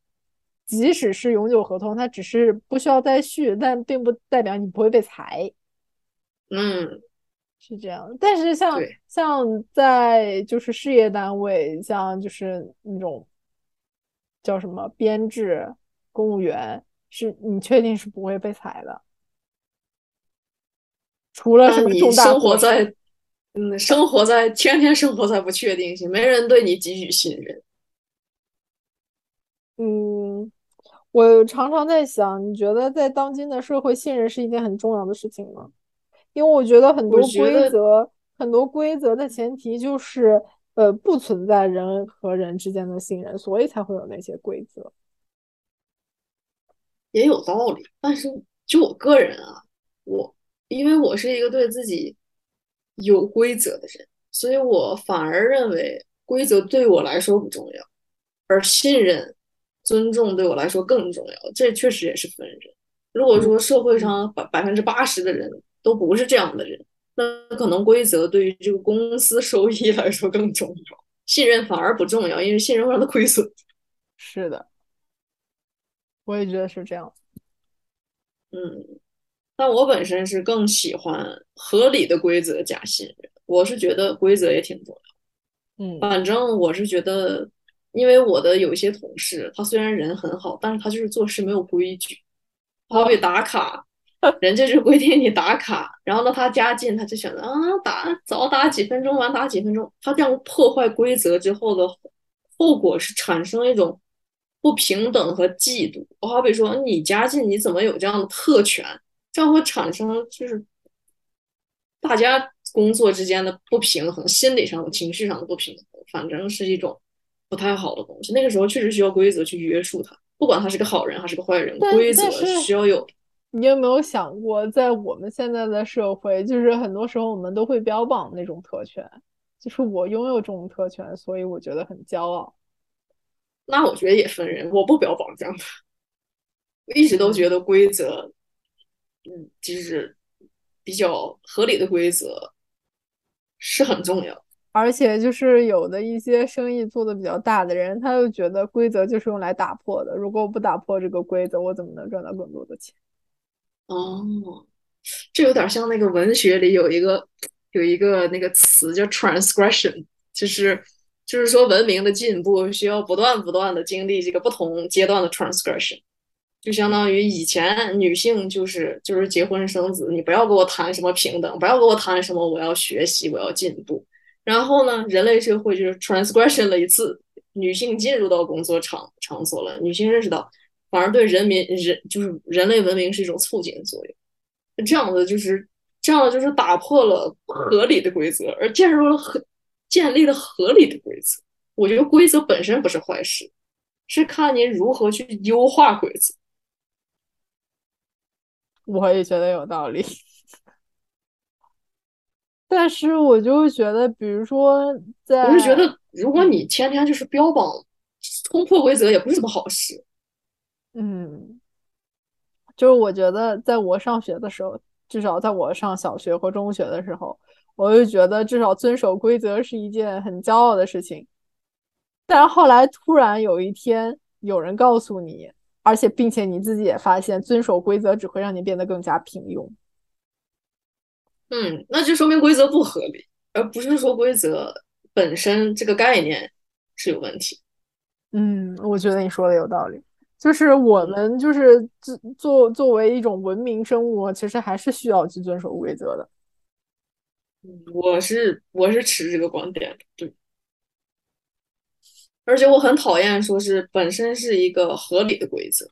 [SPEAKER 1] 即使是永久合同，它只是不需要再续，但并不代表你不会被裁。
[SPEAKER 2] 嗯。
[SPEAKER 1] 是这样，但是像像在就是事业单位，像就是那种。叫什么编制公务员？是你确定是不会被裁的？除了什么重大？
[SPEAKER 2] 生活在嗯，生活在天天生活在不确定性，没人对你给予信任。
[SPEAKER 1] 嗯，我常常在想，你觉得在当今的社会，信任是一件很重要的事情吗？因为我觉得很多规则，很多规则的前提就是。呃，不存在人和人之间的信任，所以才会有那些规则。
[SPEAKER 2] 也有道理，但是就我个人啊，我因为我是一个对自己有规则的人，所以我反而认为规则对我来说不重要，而信任、尊重对我来说更重要。这确实也是分人。如果说社会上百百分之八十的人都不是这样的人。那可能规则对于这个公司收益来说更重要，信任反而不重要，因为信任会让他亏损。
[SPEAKER 1] 是的，我也觉得是这样。
[SPEAKER 2] 嗯，但我本身是更喜欢合理的规则加信任。我是觉得规则也挺重
[SPEAKER 1] 要。嗯，
[SPEAKER 2] 反正我是觉得，因为我的有一些同事，他虽然人很好，但是他就是做事没有规矩，好比打卡。人家就规定你打卡，然后呢，他加进，他就选择啊打早打几分钟，晚打几分钟。他这样破坏规则之后的后果是产生一种不平等和嫉妒。我好比说，你加进，你怎么有这样的特权？这样会产生就是大家工作之间的不平衡，心理上的、情绪上的不平衡，反正是一种不太好的东西。那个时候确实需要规则去约束他，不管他是个好人还是个坏人，规则需要有。
[SPEAKER 1] 你有没有想过，在我们现在的社会，就是很多时候我们都会标榜那种特权，就是我拥有这种特权，所以我觉得很骄傲。
[SPEAKER 2] 那我觉得也分人，我不标榜这样的。我一直都觉得规则，嗯，就是比较合理的规则是很重要。
[SPEAKER 1] 而且就是有的一些生意做的比较大的人，他就觉得规则就是用来打破的。如果我不打破这个规则，我怎么能赚到更多的钱？
[SPEAKER 2] 哦，这有点像那个文学里有一个有一个那个词叫 transgression，就是就是说文明的进步需要不断不断的经历这个不同阶段的 transgression，就相当于以前女性就是就是结婚生子，你不要跟我谈什么平等，不要跟我谈什么我要学习我要进步，然后呢，人类社会就是 transgression 了一次，女性进入到工作场场所了，女性认识到。反而对人民人就是人类文明是一种促进作用，这样的就是这样的就是打破了合理的规则，而建入了合建立了合理的规则。我觉得规则本身不是坏事，是看您如何去优化规则。
[SPEAKER 1] 我也觉得有道理。但是我就会觉得，比如说，在
[SPEAKER 2] 我是觉得，如果你天天就是标榜冲破规则，也不是什么好事。
[SPEAKER 1] 嗯，就是我觉得，在我上学的时候，至少在我上小学或中学的时候，我就觉得至少遵守规则是一件很骄傲的事情。但是后来突然有一天，有人告诉你，而且并且你自己也发现，遵守规则只会让你变得更加平庸。
[SPEAKER 2] 嗯，那就说明规则不合理，而不是说规则本身这个概念是有问题。
[SPEAKER 1] 嗯，我觉得你说的有道理。就是我们就是作作作为一种文明生物，其实还是需要去遵守规则的。
[SPEAKER 2] 我是我是持这个观点的，对。而且我很讨厌说是本身是一个合理的规则，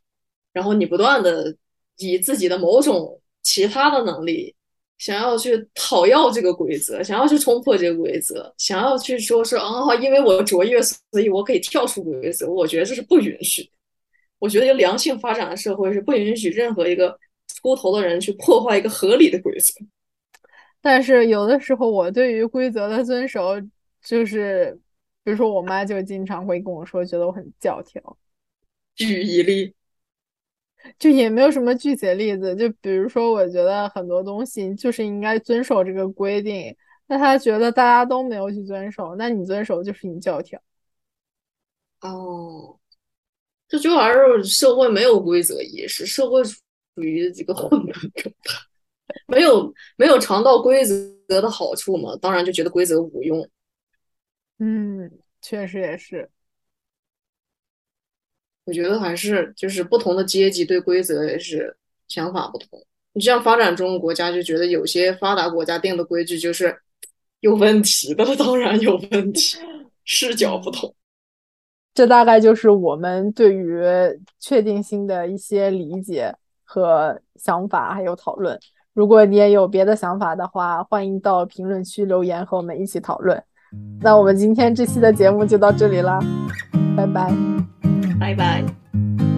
[SPEAKER 2] 然后你不断的以自己的某种其他的能力。想要去讨要这个规则，想要去冲破这个规则，想要去说是啊，因为我卓越，所以我可以跳出规则。我觉得这是不允许。我觉得一个良性发展的社会是不允许任何一个秃头的人去破坏一个合理的规则。
[SPEAKER 1] 但是有的时候，我对于规则的遵守，就是比如说，我妈就经常会跟我说，觉得我很教条。
[SPEAKER 2] 举一例。
[SPEAKER 1] 就也没有什么具体的例子，就比如说，我觉得很多东西就是应该遵守这个规定，那他觉得大家都没有去遵守，那你遵守就是你教条。
[SPEAKER 2] 哦，这就还是社会没有规则意识，社会处于这个混乱状态，没有没有尝到规则的好处嘛，当然就觉得规则无用。
[SPEAKER 1] 嗯，确实也是。
[SPEAKER 2] 我觉得还是就是不同的阶级对规则也是想法不同。你像发展中国家就觉得有些发达国家定的规矩就是有问题的，当然有问题，视角不同。
[SPEAKER 1] 这大概就是我们对于确定性的一些理解和想法，还有讨论。如果你也有别的想法的话，欢迎到评论区留言和我们一起讨论。那我们今天这期的节目就到这里啦，拜拜。
[SPEAKER 2] 拜拜。